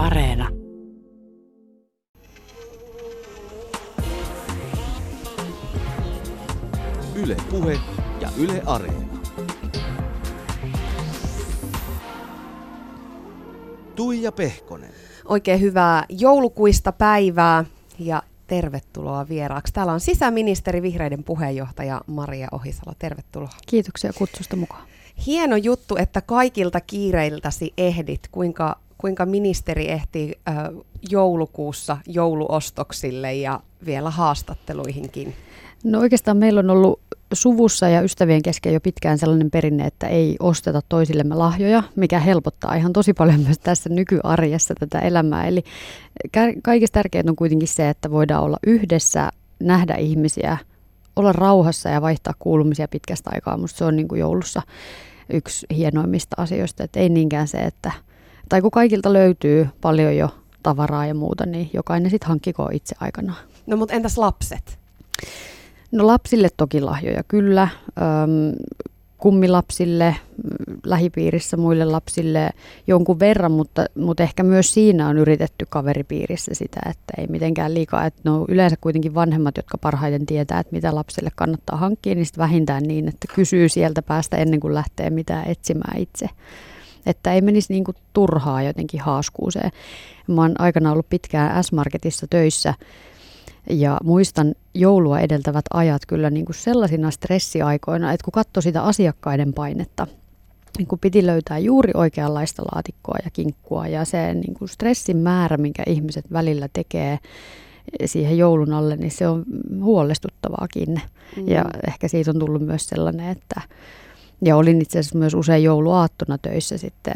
Areena. Yle Puhe ja Yle Areena. Tuija Pehkonen. Oikein hyvää joulukuista päivää ja tervetuloa vieraaksi. Täällä on sisäministeri Vihreiden puheenjohtaja Maria Ohisalo. Tervetuloa. Kiitoksia kutsusta mukaan. Hieno juttu, että kaikilta kiireiltäsi ehdit. Kuinka, kuinka ministeri ehti joulukuussa jouluostoksille ja vielä haastatteluihinkin? No oikeastaan meillä on ollut suvussa ja ystävien kesken jo pitkään sellainen perinne, että ei osteta toisillemme lahjoja, mikä helpottaa ihan tosi paljon myös tässä nykyarjessa tätä elämää. Eli kaikista tärkeintä on kuitenkin se, että voidaan olla yhdessä, nähdä ihmisiä, olla rauhassa ja vaihtaa kuulumisia pitkästä aikaa. Musta se on niin kuin joulussa yksi hienoimmista asioista, että ei niinkään se, että tai kun kaikilta löytyy paljon jo tavaraa ja muuta, niin jokainen sitten hankkikoo itse aikanaan. No mutta entäs lapset? No lapsille toki lahjoja kyllä, öm, kummilapsille, lähipiirissä muille lapsille jonkun verran, mutta, mutta ehkä myös siinä on yritetty kaveripiirissä sitä, että ei mitenkään liikaa. Että no yleensä kuitenkin vanhemmat, jotka parhaiten tietää, että mitä lapselle kannattaa hankkia, niin vähintään niin, että kysyy sieltä päästä ennen kuin lähtee mitään etsimään itse. Että ei menisi niin kuin turhaa jotenkin haaskuuseen. Mä oon aikana ollut pitkään S-Marketissa töissä ja muistan joulua edeltävät ajat kyllä niin kuin sellaisina stressiaikoina, että kun katsoi sitä asiakkaiden painetta, niin kun piti löytää juuri oikeanlaista laatikkoa ja kinkkua ja se niin kuin stressin määrä, minkä ihmiset välillä tekee siihen joulun alle, niin se on huolestuttavaakin. Mm. Ja ehkä siitä on tullut myös sellainen, että ja olin itse asiassa myös usein jouluaattona töissä sitten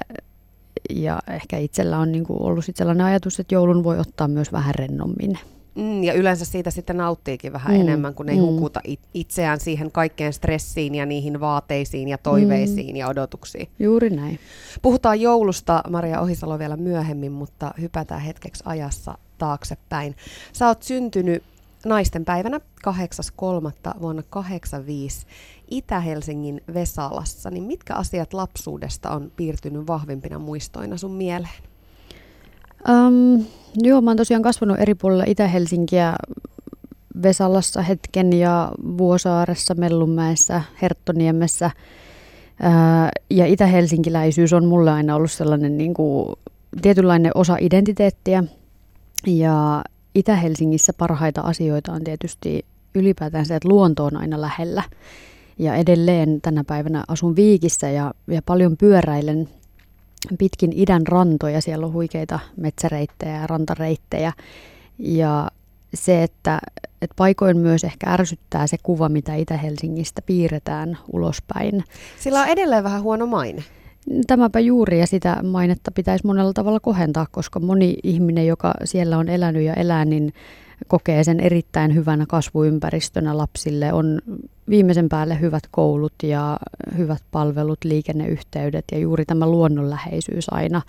ja ehkä itsellä on niin kuin ollut sit sellainen ajatus, että joulun voi ottaa myös vähän rennommin. Mm, ja yleensä siitä sitten nauttiikin vähän mm. enemmän, kun ei mm. hukuta itseään siihen kaikkeen stressiin ja niihin vaateisiin ja toiveisiin mm. ja odotuksiin. Juuri näin. Puhutaan joulusta, Maria Ohisalo, vielä myöhemmin, mutta hypätään hetkeksi ajassa taaksepäin. Sä oot syntynyt naisten päivänä 8.3. vuonna 85 Itä-Helsingin Vesalassa. Niin mitkä asiat lapsuudesta on piirtynyt vahvimpina muistoina sun mieleen? Um, joo, mä oon tosiaan kasvanut eri puolilla Itä-Helsinkiä, Vesalassa hetken ja Vuosaaressa, Mellunmäessä, Herttoniemessä. Ja itä-helsinkiläisyys on mulle aina ollut sellainen niin kuin, tietynlainen osa identiteettiä. Ja Itä-Helsingissä parhaita asioita on tietysti ylipäätään se, että luonto on aina lähellä. Ja edelleen tänä päivänä asun Viikissä ja, ja paljon pyöräilen pitkin idän rantoja. Siellä on huikeita metsäreittejä ja rantareittejä. Ja se, että, että paikoin myös ehkä ärsyttää se kuva, mitä Itä-Helsingistä piirretään ulospäin. Sillä on edelleen vähän huono maine. Tämäpä juuri ja sitä mainetta pitäisi monella tavalla kohentaa, koska moni ihminen, joka siellä on elänyt ja elää, niin kokee sen erittäin hyvänä kasvuympäristönä lapsille. On viimeisen päälle hyvät koulut ja hyvät palvelut, liikenneyhteydet ja juuri tämä luonnonläheisyys aina.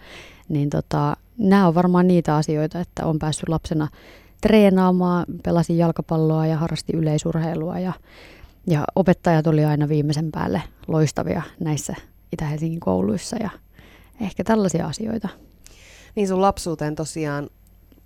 Niin tota, nämä on varmaan niitä asioita, että on päässyt lapsena treenaamaan, pelasin jalkapalloa ja harrasti yleisurheilua ja, ja opettajat oli aina viimeisen päälle loistavia näissä Itä-Helsingin kouluissa ja ehkä tällaisia asioita. Niin sun lapsuuteen tosiaan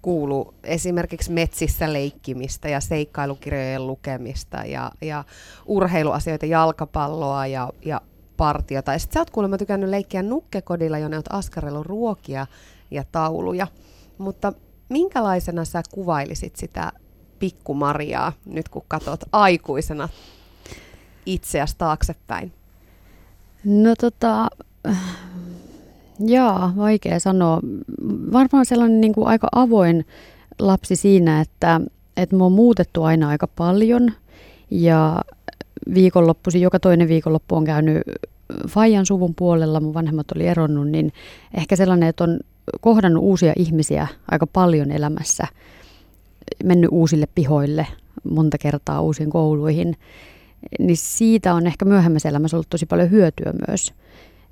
kuulu esimerkiksi metsissä leikkimistä ja seikkailukirjojen lukemista ja, ja urheiluasioita, jalkapalloa ja, ja partiota. Ja sitten sä oot kuulemma tykännyt leikkiä nukkekodilla, jonne oot askarellut ruokia ja tauluja. Mutta minkälaisena sä kuvailisit sitä pikkumariaa nyt kun katsot aikuisena itseäsi taaksepäin? No tota, Jaa, vaikea sanoa. Varmaan sellainen niin kuin aika avoin lapsi siinä, että, että mä oon muutettu aina aika paljon ja viikonloppuisin, joka toinen viikonloppu on käynyt Fajan suvun puolella, mun vanhemmat oli eronnut, niin ehkä sellainen, että on kohdannut uusia ihmisiä aika paljon elämässä, mennyt uusille pihoille monta kertaa uusiin kouluihin, niin siitä on ehkä myöhemmässä elämässä ollut tosi paljon hyötyä myös.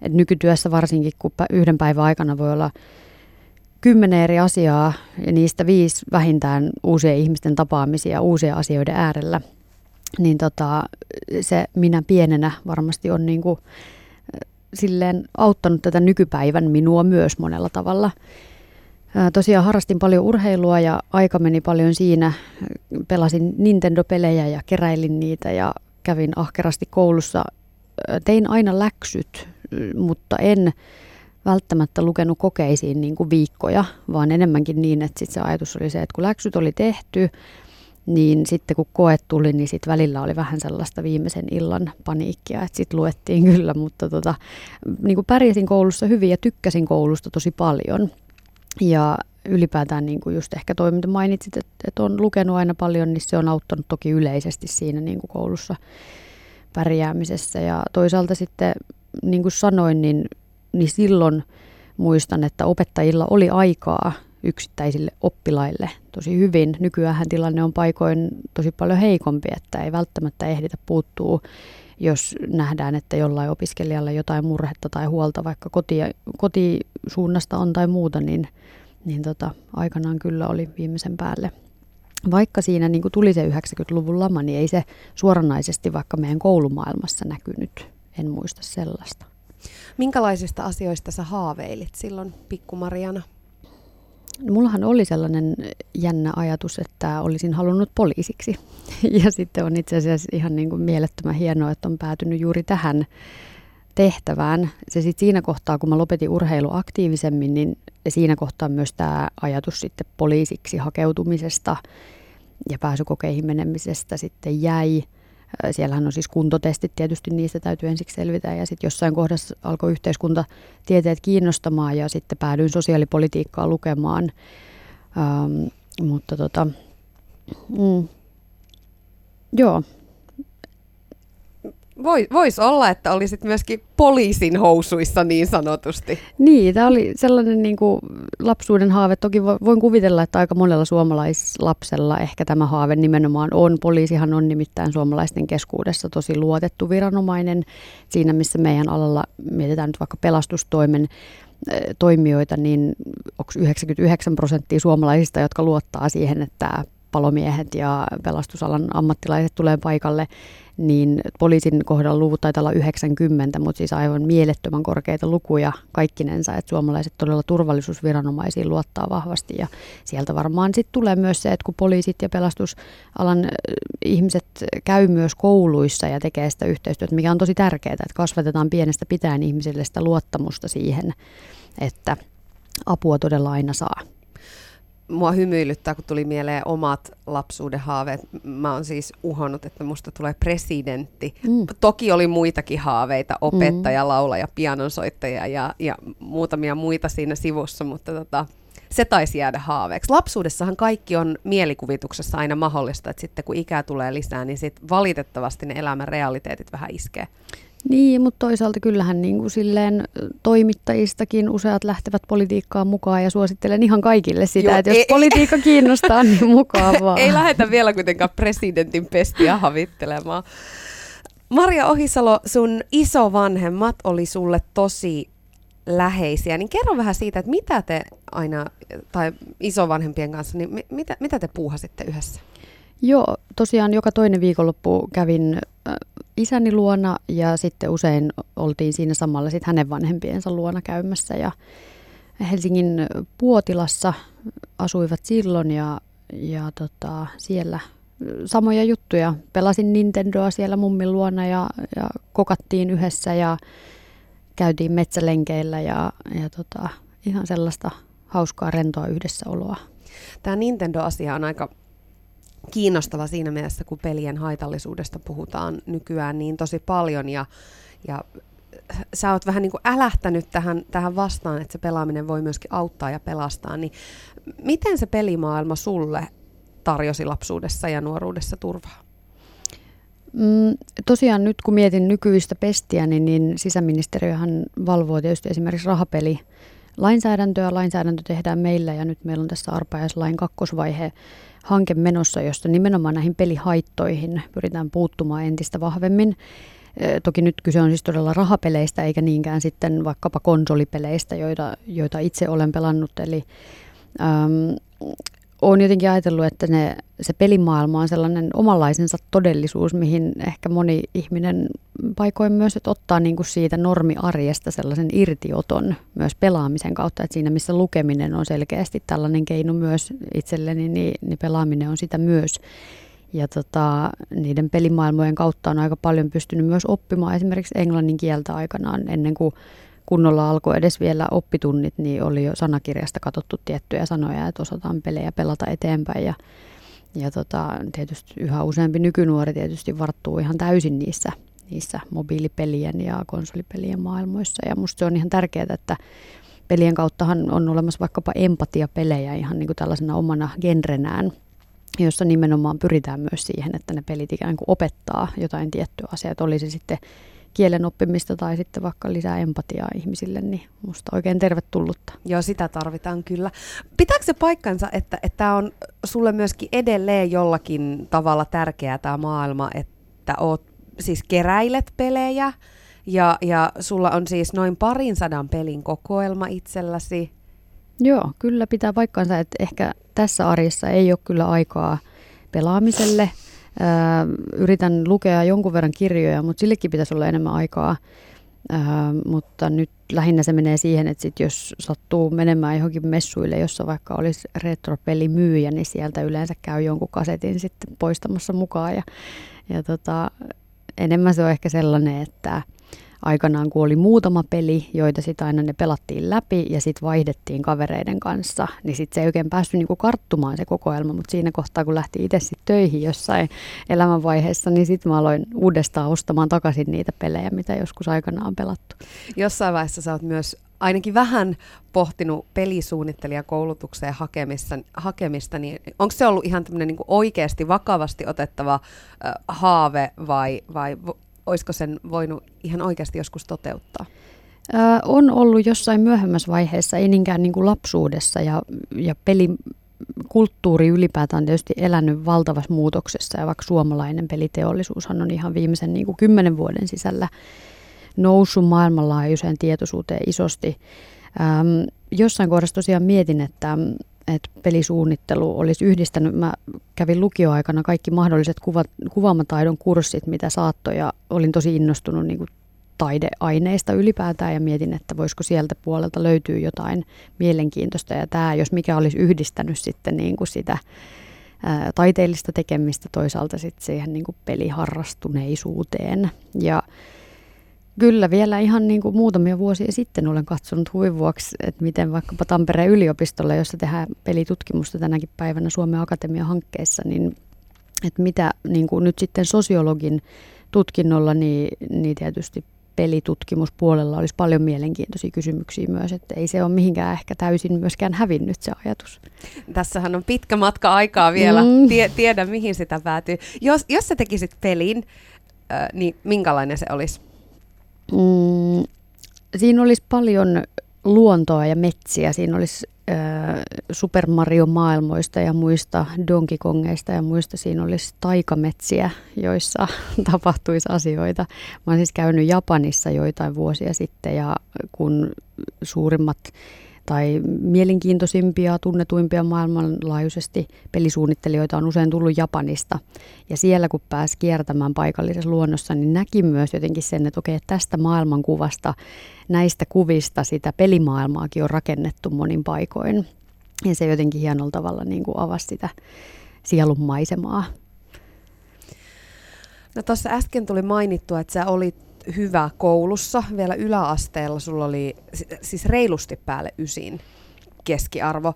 Et nykytyössä varsinkin, kun yhden päivän aikana voi olla kymmenen eri asiaa ja niistä viisi vähintään uusien ihmisten tapaamisia uusien asioiden äärellä, niin tota, se minä pienenä varmasti on niin kuin, silleen auttanut tätä nykypäivän minua myös monella tavalla. Tosiaan harrastin paljon urheilua ja aika meni paljon siinä. Pelasin Nintendo-pelejä ja keräilin niitä ja kävin ahkerasti koulussa. Tein aina läksyt, mutta en välttämättä lukenut kokeisiin niin kuin viikkoja, vaan enemmänkin niin, että sit se ajatus oli se, että kun läksyt oli tehty, niin sitten kun koe tuli, niin sitten välillä oli vähän sellaista viimeisen illan paniikkia, että sitten luettiin kyllä, mutta tota, niin kuin pärjäsin koulussa hyvin ja tykkäsin koulusta tosi paljon. Ja ylipäätään niin kuin just ehkä toiminta mainitsit, että, että on lukenut aina paljon, niin se on auttanut toki yleisesti siinä niin kuin koulussa pärjäämisessä. Ja toisaalta sitten, niin kuin sanoin, niin, niin silloin muistan, että opettajilla oli aikaa yksittäisille oppilaille tosi hyvin. Nykyään tilanne on paikoin tosi paljon heikompi, että ei välttämättä ehditä puuttuu, jos nähdään, että jollain opiskelijalla jotain murhetta tai huolta vaikka koti, kotisuunnasta on tai muuta, niin, niin tota, aikanaan kyllä oli viimeisen päälle. Vaikka siinä niin tuli se 90-luvun lama, niin ei se suoranaisesti vaikka meidän koulumaailmassa näkynyt. En muista sellaista. Minkälaisista asioista sä haaveilit silloin pikkumariana? Mullahan oli sellainen jännä ajatus, että olisin halunnut poliisiksi. Ja sitten on itse asiassa ihan niin kuin mielettömän hienoa, että on päätynyt juuri tähän tehtävään. Se sitten siinä kohtaa, kun mä lopetin urheilu aktiivisemmin, niin siinä kohtaa myös tämä ajatus sitten poliisiksi hakeutumisesta ja pääsykokeihin menemisestä sitten jäi. Siellähän on siis kuntotestit, tietysti niistä täytyy ensiksi selvitä. Ja sitten jossain kohdassa alkoi yhteiskuntatieteet kiinnostamaan ja sitten päädyin sosiaalipolitiikkaa lukemaan. Ähm, mutta tota, mm, joo, voi, Voisi olla, että olisit myöskin poliisin housuissa niin sanotusti. Niin, tämä oli sellainen niin kuin lapsuuden haave. Toki voin kuvitella, että aika monella suomalaislapsella ehkä tämä haave nimenomaan on. Poliisihan on nimittäin suomalaisten keskuudessa tosi luotettu viranomainen. Siinä, missä meidän alalla mietitään nyt vaikka pelastustoimen toimijoita, niin onko 99 prosenttia suomalaisista, jotka luottaa siihen, että palomiehet ja pelastusalan ammattilaiset tulee paikalle, niin poliisin kohdalla luvut taitaa olla 90, mutta siis aivan mielettömän korkeita lukuja kaikkinensa, että suomalaiset todella turvallisuusviranomaisiin luottaa vahvasti. Ja sieltä varmaan sitten tulee myös se, että kun poliisit ja pelastusalan ihmiset käy myös kouluissa ja tekee sitä yhteistyötä, mikä on tosi tärkeää, että kasvatetaan pienestä pitäen ihmisille sitä luottamusta siihen, että apua todella aina saa mua hymyilyttää, kun tuli mieleen omat lapsuuden haaveet. Mä oon siis uhonnut, että musta tulee presidentti. Mm. Toki oli muitakin haaveita, opettaja, mm. laulaja, pianonsoittaja ja, ja muutamia muita siinä sivussa, mutta tota, se taisi jäädä haaveeksi. Lapsuudessahan kaikki on mielikuvituksessa aina mahdollista, että sitten kun ikää tulee lisää, niin sit valitettavasti ne elämän realiteetit vähän iskee. Niin, mutta toisaalta kyllähän niin kuin silleen toimittajistakin useat lähtevät politiikkaan mukaan ja suosittelen ihan kaikille sitä, Joo, että jos ei, politiikka kiinnostaa, niin mukaan vaan. Ei lähetä vielä kuitenkaan presidentin pestiä havittelemaan. Maria Ohisalo, sun isovanhemmat oli sulle tosi läheisiä, niin kerro vähän siitä, että mitä te aina, tai isovanhempien kanssa, niin mitä, mitä te puuhasitte yhdessä? Joo, tosiaan joka toinen viikonloppu kävin isäni luona ja sitten usein oltiin siinä samalla sitten hänen vanhempiensa luona käymässä ja Helsingin Puotilassa asuivat silloin ja, ja tota, siellä samoja juttuja. Pelasin Nintendoa siellä mummin luona ja, ja kokattiin yhdessä ja käytiin metsälenkeillä ja, ja tota, ihan sellaista hauskaa rentoa yhdessäoloa. Tämä Nintendo-asia on aika kiinnostava siinä mielessä, kun pelien haitallisuudesta puhutaan nykyään niin tosi paljon ja, ja sä oot vähän niin kuin älähtänyt tähän, tähän vastaan, että se pelaaminen voi myöskin auttaa ja pelastaa, niin miten se pelimaailma sulle tarjosi lapsuudessa ja nuoruudessa turvaa? Mm, tosiaan nyt kun mietin nykyistä pestiä, niin, niin sisäministeriöhän valvoo tietysti esimerkiksi rahapeli lainsäädäntöä. Lainsäädäntö tehdään meillä ja nyt meillä on tässä arpajaislain kakkosvaihe hanke menossa, josta nimenomaan näihin pelihaittoihin pyritään puuttumaan entistä vahvemmin. Toki nyt kyse on siis todella rahapeleistä eikä niinkään sitten vaikkapa konsolipeleistä, joita, joita itse olen pelannut. Eli äm, olen jotenkin ajatellut, että ne, se pelimaailma on sellainen omanlaisensa todellisuus, mihin ehkä moni ihminen paikoin myös että ottaa niin kuin siitä normiarjesta sellaisen irtioton myös pelaamisen kautta. Että siinä missä lukeminen on selkeästi tällainen keino myös itselleni, niin, niin pelaaminen on sitä myös. Ja tota, niiden pelimaailmojen kautta on aika paljon pystynyt myös oppimaan esimerkiksi englannin kieltä aikanaan ennen kuin kunnolla alkoi edes vielä oppitunnit, niin oli jo sanakirjasta katsottu tiettyjä sanoja, että osataan pelejä pelata eteenpäin. Ja, ja tota, tietysti yhä useampi nykynuori tietysti varttuu ihan täysin niissä, niissä mobiilipelien ja konsolipelien maailmoissa. Ja musta se on ihan tärkeää, että pelien kauttahan on olemassa vaikkapa empatiapelejä ihan niin kuin tällaisena omana genrenään, jossa nimenomaan pyritään myös siihen, että ne pelit ikään kuin opettaa jotain tiettyä asiaa, että olisi sitten kielen oppimista tai sitten vaikka lisää empatiaa ihmisille, niin musta oikein tervetullutta. Joo, sitä tarvitaan kyllä. Pitääkö se paikkansa, että tämä on sulle myöskin edelleen jollakin tavalla tärkeää tämä maailma, että oot, siis keräilet pelejä ja, ja sulla on siis noin parin sadan pelin kokoelma itselläsi? Joo, kyllä pitää paikkansa, että ehkä tässä arjessa ei ole kyllä aikaa pelaamiselle – yritän lukea jonkun verran kirjoja, mutta sillekin pitäisi olla enemmän aikaa. Mutta nyt lähinnä se menee siihen, että sit jos sattuu menemään johonkin messuille, jossa vaikka olisi retropelimyyjä, niin sieltä yleensä käy jonkun kasetin sitten poistamassa mukaan. Ja, ja tota, enemmän se on ehkä sellainen, että aikanaan, kun oli muutama peli, joita sitten aina ne pelattiin läpi ja sitten vaihdettiin kavereiden kanssa, niin sitten se ei oikein päässyt niinku karttumaan se kokoelma, mutta siinä kohtaa, kun lähti itse sitten töihin jossain elämänvaiheessa, niin sitten mä aloin uudestaan ostamaan takaisin niitä pelejä, mitä joskus aikanaan on pelattu. Jossain vaiheessa sä oot myös ainakin vähän pohtinut pelisuunnittelijakoulutukseen hakemista, hakemista niin onko se ollut ihan tämmöinen niin oikeasti vakavasti otettava äh, haave vai, vai olisiko sen voinut ihan oikeasti joskus toteuttaa? Ää, on ollut jossain myöhemmässä vaiheessa, ei niinkään niin kuin lapsuudessa ja, ja peli, kulttuuri ylipäätään on tietysti elänyt valtavassa muutoksessa ja vaikka suomalainen peliteollisuushan on ihan viimeisen niin kuin kymmenen vuoden sisällä noussut maailmanlaajuiseen tietoisuuteen isosti. Ähm, jossain kohdassa tosiaan mietin, että että pelisuunnittelu olisi yhdistänyt. Mä kävin lukioaikana kaikki mahdolliset kuva, kuvaamataidon kurssit, mitä saattoi ja olin tosi innostunut niin kuin taideaineista ylipäätään ja mietin, että voisiko sieltä puolelta löytyä jotain mielenkiintoista. Ja tämä, jos mikä olisi yhdistänyt sitten niin kuin sitä ää, taiteellista tekemistä toisaalta sitten siihen niin kuin peliharrastuneisuuteen. Ja Kyllä, vielä ihan niin kuin muutamia vuosia sitten olen katsonut huvin vuoksi, että miten vaikkapa Tampereen yliopistolla, jossa tehdään pelitutkimusta tänäkin päivänä Suomen Akatemian hankkeessa, niin että mitä niin kuin nyt sitten sosiologin tutkinnolla, niin, niin tietysti pelitutkimuspuolella olisi paljon mielenkiintoisia kysymyksiä myös, että ei se ole mihinkään ehkä täysin myöskään hävinnyt se ajatus. Tässähän on pitkä matka aikaa vielä, mm. Tie, tiedä mihin sitä päätyy. Jos, jos sä tekisit pelin, äh, niin minkälainen se olisi? Mm, siinä olisi paljon luontoa ja metsiä. Siinä olisi äh, Super Mario-maailmoista ja muista Donkey Kongeista ja muista. Siinä olisi taikametsiä, joissa tapahtuisi asioita. Mä olen siis käynyt Japanissa joitain vuosia sitten ja kun suurimmat tai mielenkiintoisimpia, tunnetuimpia maailmanlaajuisesti pelisuunnittelijoita on usein tullut Japanista. Ja siellä kun pääsi kiertämään paikallisessa luonnossa, niin näki myös jotenkin sen, että okei, tästä maailmankuvasta, näistä kuvista sitä pelimaailmaakin on rakennettu monin paikoin. Ja se jotenkin hienolla tavalla niin kuin avasi sitä sielun maisemaa. No tuossa äsken tuli mainittua, että sä olit hyvä koulussa. Vielä yläasteella sulla oli siis reilusti päälle ysin keskiarvo.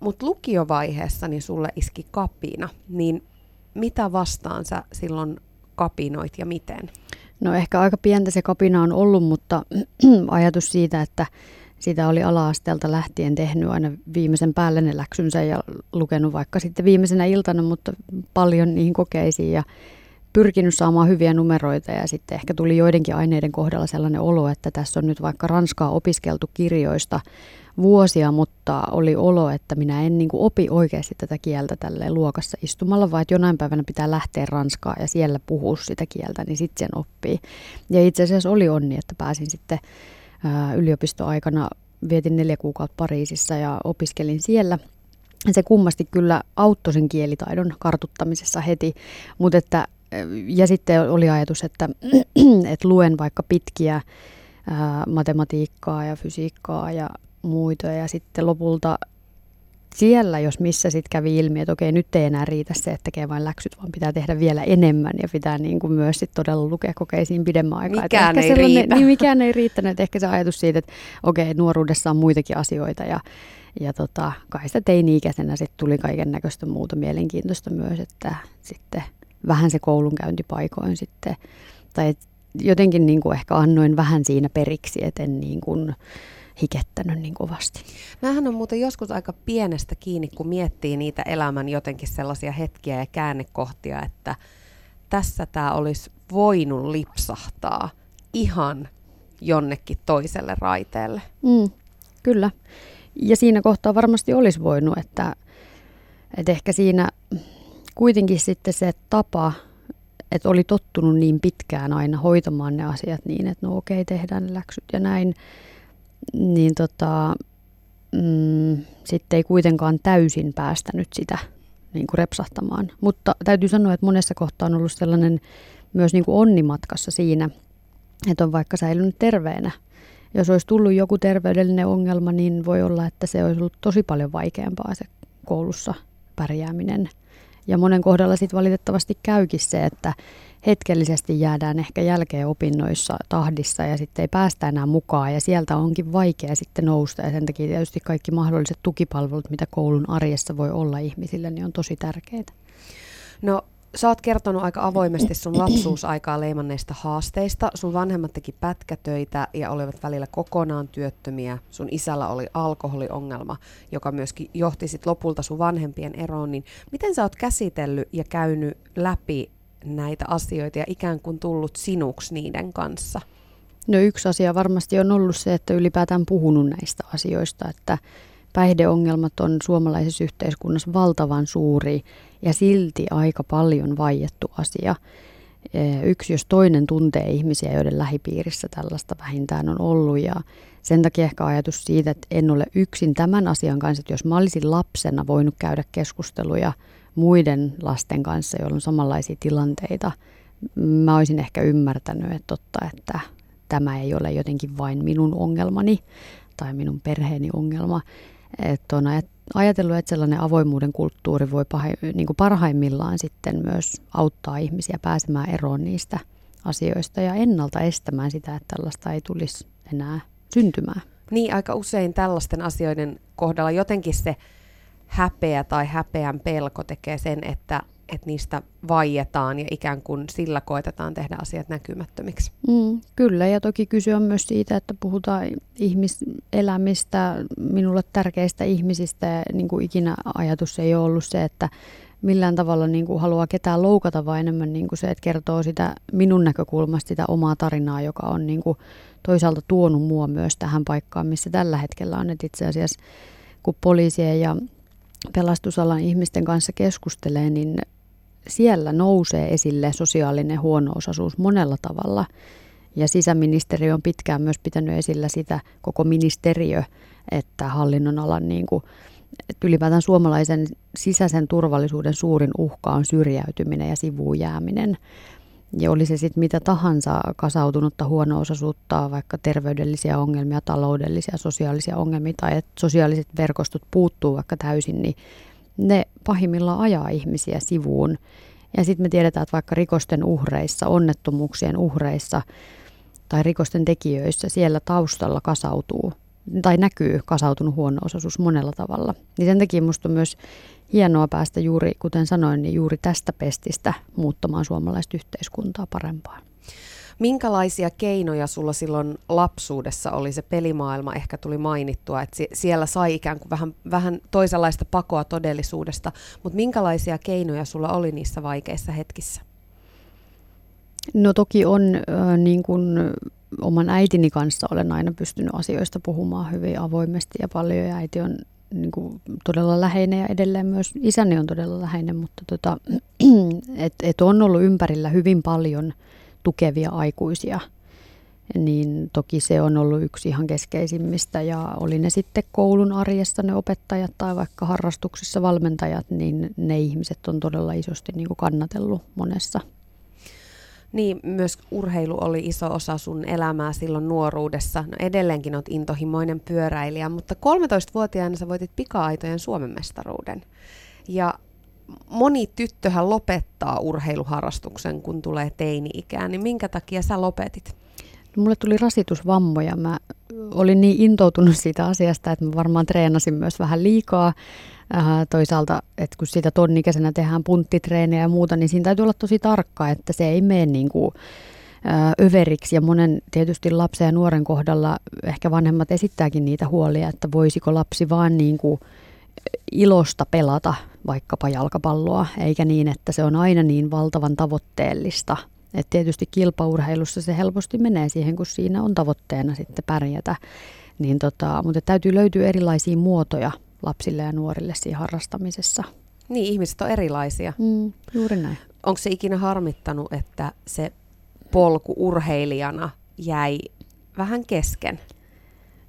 Mutta lukiovaiheessa niin sulle iski kapina. Niin mitä vastaan sä silloin kapinoit ja miten? No ehkä aika pientä se kapina on ollut, mutta ajatus siitä, että sitä oli ala-asteelta lähtien tehnyt aina viimeisen päälle ne läksynsä ja lukenut vaikka sitten viimeisenä iltana, mutta paljon niihin kokeisiin ja pyrkinyt saamaan hyviä numeroita ja sitten ehkä tuli joidenkin aineiden kohdalla sellainen olo, että tässä on nyt vaikka ranskaa opiskeltu kirjoista vuosia, mutta oli olo, että minä en niin opi oikeasti tätä kieltä tälle luokassa istumalla, vaan että jonain päivänä pitää lähteä ranskaa ja siellä puhua sitä kieltä, niin sitten sen oppii. Ja itse asiassa oli onni, että pääsin sitten yliopistoaikana, vietin neljä kuukautta Pariisissa ja opiskelin siellä – se kummasti kyllä auttoi sen kielitaidon kartuttamisessa heti, mutta että, ja sitten oli ajatus, että, että luen vaikka pitkiä ää, matematiikkaa ja fysiikkaa ja muita ja sitten lopulta siellä, jos missä sitten kävi ilmi, että okei, nyt ei enää riitä se, että tekee vain läksyt, vaan pitää tehdä vielä enemmän ja pitää niin kuin myös sit todella lukea kokeisiin pidemmän aikaa. Mikään ei riitä. Niin, mikään ei riittänyt. Että ehkä se ajatus siitä, että okei, nuoruudessa on muitakin asioita ja, ja tota, kai sitä teini-ikäisenä sitten tuli kaiken näköistä muuta mielenkiintoista myös, että sitten vähän se koulunkäynti paikoin sitten, tai jotenkin niin kuin ehkä annoin vähän siinä periksi, että en niin kuin, hikettänyt niin kovasti. Mähän on muuten joskus aika pienestä kiinni, kun miettii niitä elämän jotenkin sellaisia hetkiä ja käännekohtia, että tässä tämä olisi voinut lipsahtaa ihan jonnekin toiselle raiteelle. Mm, kyllä. Ja siinä kohtaa varmasti olisi voinut, että, että ehkä siinä kuitenkin sitten se tapa, että oli tottunut niin pitkään aina hoitamaan ne asiat niin, että no okei, tehdään läksyt ja näin, niin tota, mm, sitten ei kuitenkaan täysin päästänyt sitä niin kuin repsahtamaan. Mutta täytyy sanoa, että monessa kohtaa on ollut sellainen myös niin kuin onnimatkassa siinä, että on vaikka säilynyt terveenä. Jos olisi tullut joku terveydellinen ongelma, niin voi olla, että se olisi ollut tosi paljon vaikeampaa se koulussa pärjääminen. Ja monen kohdalla sitten valitettavasti käykin se, että hetkellisesti jäädään ehkä jälkeen opinnoissa tahdissa ja sitten ei päästä enää mukaan ja sieltä onkin vaikea sitten nousta ja sen takia tietysti kaikki mahdolliset tukipalvelut, mitä koulun arjessa voi olla ihmisille, niin on tosi tärkeitä. No sä oot kertonut aika avoimesti sun lapsuusaikaa leimanneista haasteista. Sun vanhemmat teki pätkätöitä ja olivat välillä kokonaan työttömiä. Sun isällä oli alkoholiongelma, joka myöskin johti sit lopulta sun vanhempien eroon. Niin miten sä oot käsitellyt ja käynyt läpi näitä asioita ja ikään kuin tullut sinuksi niiden kanssa? No yksi asia varmasti on ollut se, että ylipäätään puhunut näistä asioista, että päihdeongelmat on suomalaisessa yhteiskunnassa valtavan suuri ja silti aika paljon vaiettu asia. E, yksi jos toinen tuntee ihmisiä, joiden lähipiirissä tällaista vähintään on ollut ja sen takia ehkä ajatus siitä, että en ole yksin tämän asian kanssa, että jos mä olisin lapsena voinut käydä keskusteluja muiden lasten kanssa, joilla on samanlaisia tilanteita, mä olisin ehkä ymmärtänyt, että totta, että tämä ei ole jotenkin vain minun ongelmani tai minun perheeni ongelma. Että on ajatellut, että sellainen avoimuuden kulttuuri voi pahe, niin kuin parhaimmillaan sitten myös auttaa ihmisiä pääsemään eroon niistä asioista ja ennalta estämään sitä, että tällaista ei tulisi enää syntymään. Niin, aika usein tällaisten asioiden kohdalla jotenkin se häpeä tai häpeän pelko tekee sen, että, että niistä vaietaan ja ikään kuin sillä koetetaan tehdä asiat näkymättömiksi. Mm, kyllä, ja toki kyse on myös siitä, että puhutaan ihmiselämistä, minulle tärkeistä ihmisistä, ja niin kuin ikinä ajatus ei ole ollut se, että millään tavalla niin kuin haluaa ketään loukata, vaan enemmän niin kuin se, että kertoo sitä minun näkökulmasta sitä omaa tarinaa, joka on niin kuin toisaalta tuonut mua myös tähän paikkaan, missä tällä hetkellä on. Että itse asiassa kun poliisien ja pelastusalan ihmisten kanssa keskustelee, niin siellä nousee esille sosiaalinen huonousaisuus monella tavalla. Ja sisäministeriö on pitkään myös pitänyt esillä sitä koko ministeriö, että hallinnon alan niin kuin, että ylipäätään suomalaisen sisäisen turvallisuuden suurin uhka on syrjäytyminen ja sivuun jääminen. Ja oli se sitten mitä tahansa kasautunutta huono-osaisuutta, vaikka terveydellisiä ongelmia, taloudellisia, sosiaalisia ongelmia tai että sosiaaliset verkostot puuttuu vaikka täysin, niin ne pahimmillaan ajaa ihmisiä sivuun. Ja sitten me tiedetään, että vaikka rikosten uhreissa, onnettomuuksien uhreissa tai rikosten tekijöissä siellä taustalla kasautuu tai näkyy kasautunut huono-osaisuus monella tavalla. Niin sen takia minusta myös hienoa päästä juuri, kuten sanoin, niin juuri tästä pestistä muuttamaan suomalaista yhteiskuntaa parempaan. Minkälaisia keinoja sulla silloin lapsuudessa oli? Se pelimaailma, ehkä tuli mainittua, että siellä sai ikään kuin vähän, vähän toisenlaista pakoa todellisuudesta, mutta minkälaisia keinoja sulla oli niissä vaikeissa hetkissä? No toki on äh, niin kuin oman äitini kanssa olen aina pystynyt asioista puhumaan hyvin avoimesti ja paljon. Ja äiti on niin kuin todella läheinen ja edelleen myös isäni on todella läheinen, mutta tota, et, et on ollut ympärillä hyvin paljon tukevia aikuisia, niin toki se on ollut yksi ihan keskeisimmistä ja oli ne sitten koulun arjessa ne opettajat tai vaikka harrastuksissa valmentajat, niin ne ihmiset on todella isosti niin kuin kannatellut monessa. Niin, myös urheilu oli iso osa sun elämää silloin nuoruudessa. No edelleenkin olet intohimoinen pyöräilijä, mutta 13-vuotiaana sä voitit pika-aitojen Suomen mestaruuden. Ja moni tyttöhän lopettaa urheiluharrastuksen, kun tulee teini-ikään, niin minkä takia sä lopetit? No, mulle tuli rasitusvammoja. Mä olin niin intoutunut siitä asiasta, että mä varmaan treenasin myös vähän liikaa. Äh, toisaalta, että kun siitä tonnikäisenä tehdään punttitreeniä ja muuta, niin siinä täytyy olla tosi tarkka, että se ei mene niin kuin, äh, överiksi. Ja monen tietysti lapsen ja nuoren kohdalla ehkä vanhemmat esittääkin niitä huolia, että voisiko lapsi vaan niin kuin ilosta pelata vaikkapa jalkapalloa, eikä niin, että se on aina niin valtavan tavoitteellista. Et tietysti kilpaurheilussa se helposti menee siihen, kun siinä on tavoitteena sitten pärjätä. Niin tota, mutta täytyy löytyä erilaisia muotoja lapsille ja nuorille siinä harrastamisessa. Niin, ihmiset on erilaisia. Mm, juuri näin. Onko se ikinä harmittanut, että se polku urheilijana jäi vähän kesken?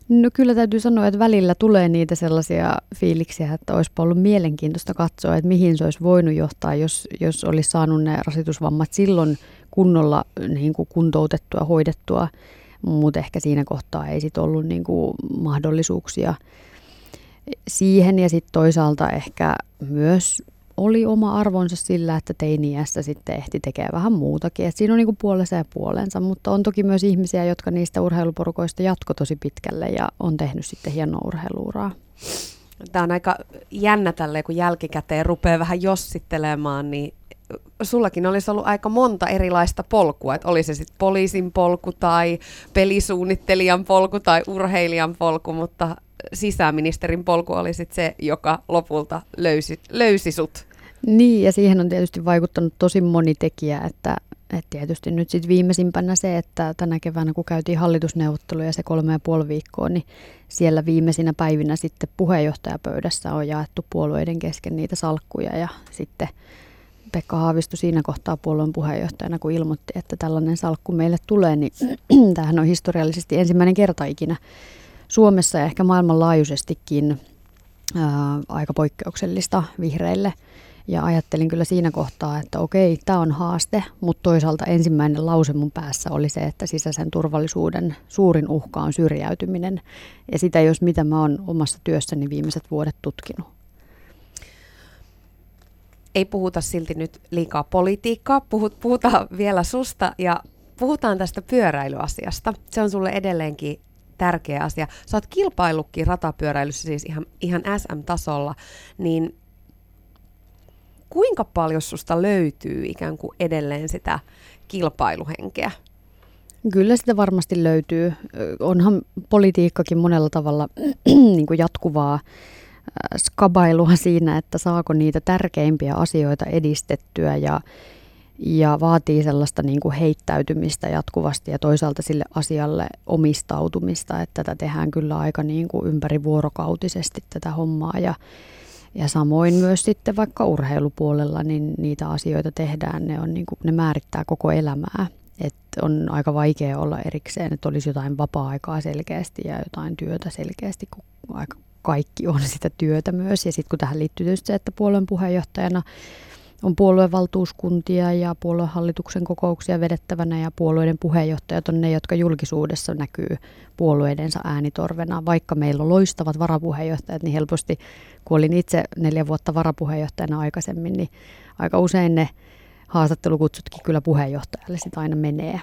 No kyllä täytyy sanoa, että välillä tulee niitä sellaisia fiiliksiä, että olisi ollut mielenkiintoista katsoa, että mihin se olisi voinut johtaa, jos, jos olisi saanut ne rasitusvammat silloin kunnolla niin kuin kuntoutettua, hoidettua, mutta ehkä siinä kohtaa ei sitten ollut niin kuin mahdollisuuksia siihen. Ja sitten toisaalta ehkä myös oli oma arvonsa sillä, että teiniässä sitten ehti tekemään vähän muutakin. Et siinä on niinku puolensa ja puolensa, mutta on toki myös ihmisiä, jotka niistä urheiluporukoista jatko tosi pitkälle ja on tehnyt sitten hienoa urheiluuraa. Tämä on aika jännä tälle, kun jälkikäteen rupeaa vähän jossittelemaan, niin sullakin olisi ollut aika monta erilaista polkua, että oli se sitten poliisin polku tai pelisuunnittelijan polku tai urheilijan polku, mutta sisäministerin polku oli sit se, joka lopulta löysi, löysi sut. Niin, ja siihen on tietysti vaikuttanut tosi moni tekijä, että, että tietysti nyt sitten viimeisimpänä se, että tänä keväänä kun käytiin hallitusneuvotteluja se kolme ja puoli viikkoa, niin siellä viimeisinä päivinä sitten puheenjohtajapöydässä on jaettu puolueiden kesken niitä salkkuja ja sitten Pekka Haavisto siinä kohtaa puolueen puheenjohtajana, kun ilmoitti, että tällainen salkku meille tulee, niin tämähän on historiallisesti ensimmäinen kerta ikinä Suomessa ja ehkä maailmanlaajuisestikin ää, aika poikkeuksellista vihreille. Ja ajattelin kyllä siinä kohtaa, että okei, tämä on haaste, mutta toisaalta ensimmäinen lause mun päässä oli se, että sisäisen turvallisuuden suurin uhka on syrjäytyminen. Ja sitä, jos mitä mä oon omassa työssäni viimeiset vuodet tutkinut. Ei puhuta silti nyt liikaa politiikkaa, puhutaan vielä susta ja puhutaan tästä pyöräilyasiasta. Se on sulle edelleenkin tärkeä asia. Sä oot kilpaillutkin ratapyöräilyssä siis ihan, ihan SM-tasolla, niin kuinka paljon susta löytyy ikään kuin edelleen sitä kilpailuhenkeä? Kyllä sitä varmasti löytyy. Onhan politiikkakin monella tavalla niin kuin jatkuvaa skabailua siinä, että saako niitä tärkeimpiä asioita edistettyä ja ja vaatii sellaista niin kuin heittäytymistä jatkuvasti ja toisaalta sille asialle omistautumista, että tätä tehdään kyllä aika niin kuin ympärivuorokautisesti tätä hommaa ja, ja samoin myös sitten vaikka urheilupuolella niin niitä asioita tehdään, ne, on niin kuin, ne määrittää koko elämää. Et on aika vaikea olla erikseen, että olisi jotain vapaa-aikaa selkeästi ja jotain työtä selkeästi, kun aika kaikki on sitä työtä myös. Ja sitten kun tähän liittyy tietysti se, että puolueen puheenjohtajana on puoluevaltuuskuntia ja puoluehallituksen kokouksia vedettävänä ja puolueiden puheenjohtajat on ne, jotka julkisuudessa näkyy puolueidensa äänitorvena. Vaikka meillä on loistavat varapuheenjohtajat, niin helposti, kun olin itse neljä vuotta varapuheenjohtajana aikaisemmin, niin aika usein ne haastattelukutsutkin kyllä puheenjohtajalle sitä aina menee.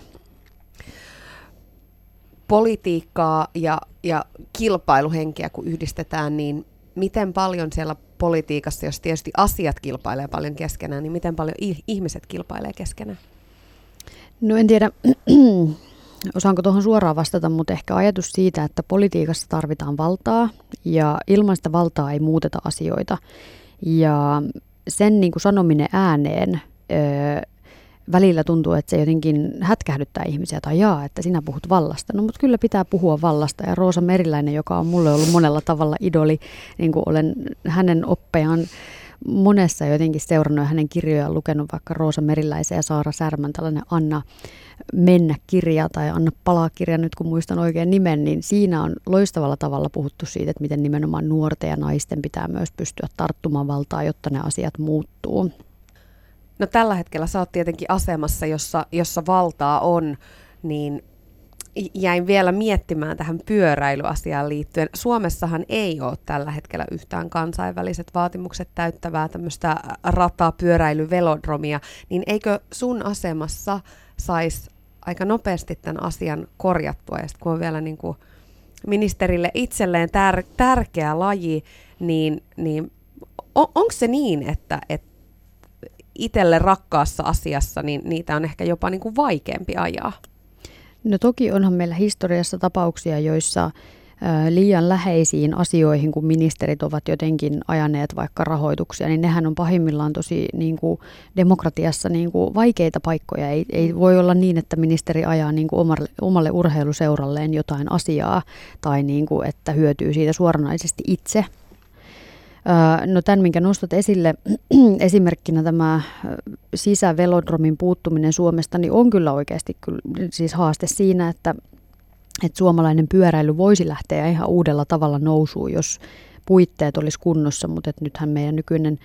Politiikkaa ja, ja kilpailuhenkeä kun yhdistetään, niin miten paljon siellä politiikassa, jos tietysti asiat kilpailee paljon keskenään, niin miten paljon ihmiset kilpailee keskenään? No en tiedä, osaanko tuohon suoraan vastata, mutta ehkä ajatus siitä, että politiikassa tarvitaan valtaa ja ilman sitä valtaa ei muuteta asioita. Ja sen niin kuin sanominen ääneen välillä tuntuu, että se jotenkin hätkähdyttää ihmisiä tai jaa, että sinä puhut vallasta. No mutta kyllä pitää puhua vallasta ja Roosa Meriläinen, joka on mulle ollut monella tavalla idoli, niin kuin olen hänen oppejaan monessa jotenkin seurannut hänen kirjojaan, lukenut vaikka Roosa Meriläisen ja Saara Särmän tällainen Anna mennä kirja tai Anna palaa kirja, nyt kun muistan oikein nimen, niin siinä on loistavalla tavalla puhuttu siitä, että miten nimenomaan nuorten ja naisten pitää myös pystyä tarttumaan valtaa, jotta ne asiat muuttuu. No tällä hetkellä sä oot tietenkin asemassa, jossa, jossa valtaa on, niin jäin vielä miettimään tähän pyöräilyasiaan liittyen. Suomessahan ei ole tällä hetkellä yhtään kansainväliset vaatimukset täyttävää tämmöistä rataa, pyöräily, velodromia, niin eikö sun asemassa saisi aika nopeasti tämän asian korjattua, ja kun on vielä niin kuin ministerille itselleen tär- tärkeä laji, niin, niin on, onko se niin, että, että itselle rakkaassa asiassa, niin niitä on ehkä jopa niin kuin vaikeampi ajaa? No toki onhan meillä historiassa tapauksia, joissa liian läheisiin asioihin, kun ministerit ovat jotenkin ajaneet vaikka rahoituksia, niin nehän on pahimmillaan tosi niin kuin demokratiassa niin kuin vaikeita paikkoja. Ei, ei voi olla niin, että ministeri ajaa niin kuin omalle, omalle urheiluseuralleen jotain asiaa tai niin kuin, että hyötyy siitä suoranaisesti itse, No tämän, minkä nostat esille esimerkkinä tämä sisävelodromin puuttuminen Suomesta, niin on kyllä oikeasti kyllä, siis haaste siinä, että, että suomalainen pyöräily voisi lähteä ihan uudella tavalla nousuun, jos puitteet olisi kunnossa, mutta että nythän meidän nykyinen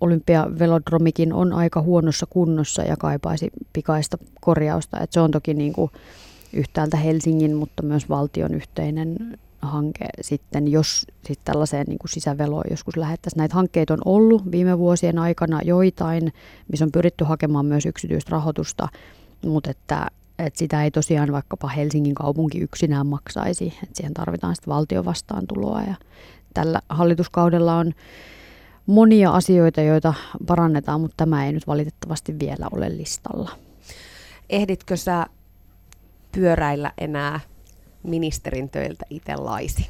olympiavelodromikin on aika huonossa kunnossa ja kaipaisi pikaista korjausta. Että se on toki niin kuin yhtäältä Helsingin, mutta myös valtion yhteinen hanke sitten, jos sitten tällaiseen niin sisäveloon joskus lähettäisiin. Näitä hankkeita on ollut viime vuosien aikana joitain, missä on pyritty hakemaan myös yksityistä rahoitusta, mutta että, että sitä ei tosiaan vaikkapa Helsingin kaupunki yksinään maksaisi, että siihen tarvitaan sitten valtion vastaantuloa ja tällä hallituskaudella on monia asioita, joita parannetaan, mutta tämä ei nyt valitettavasti vielä ole listalla. Ehditkö sä pyöräillä enää ministerin töiltä itse laisin?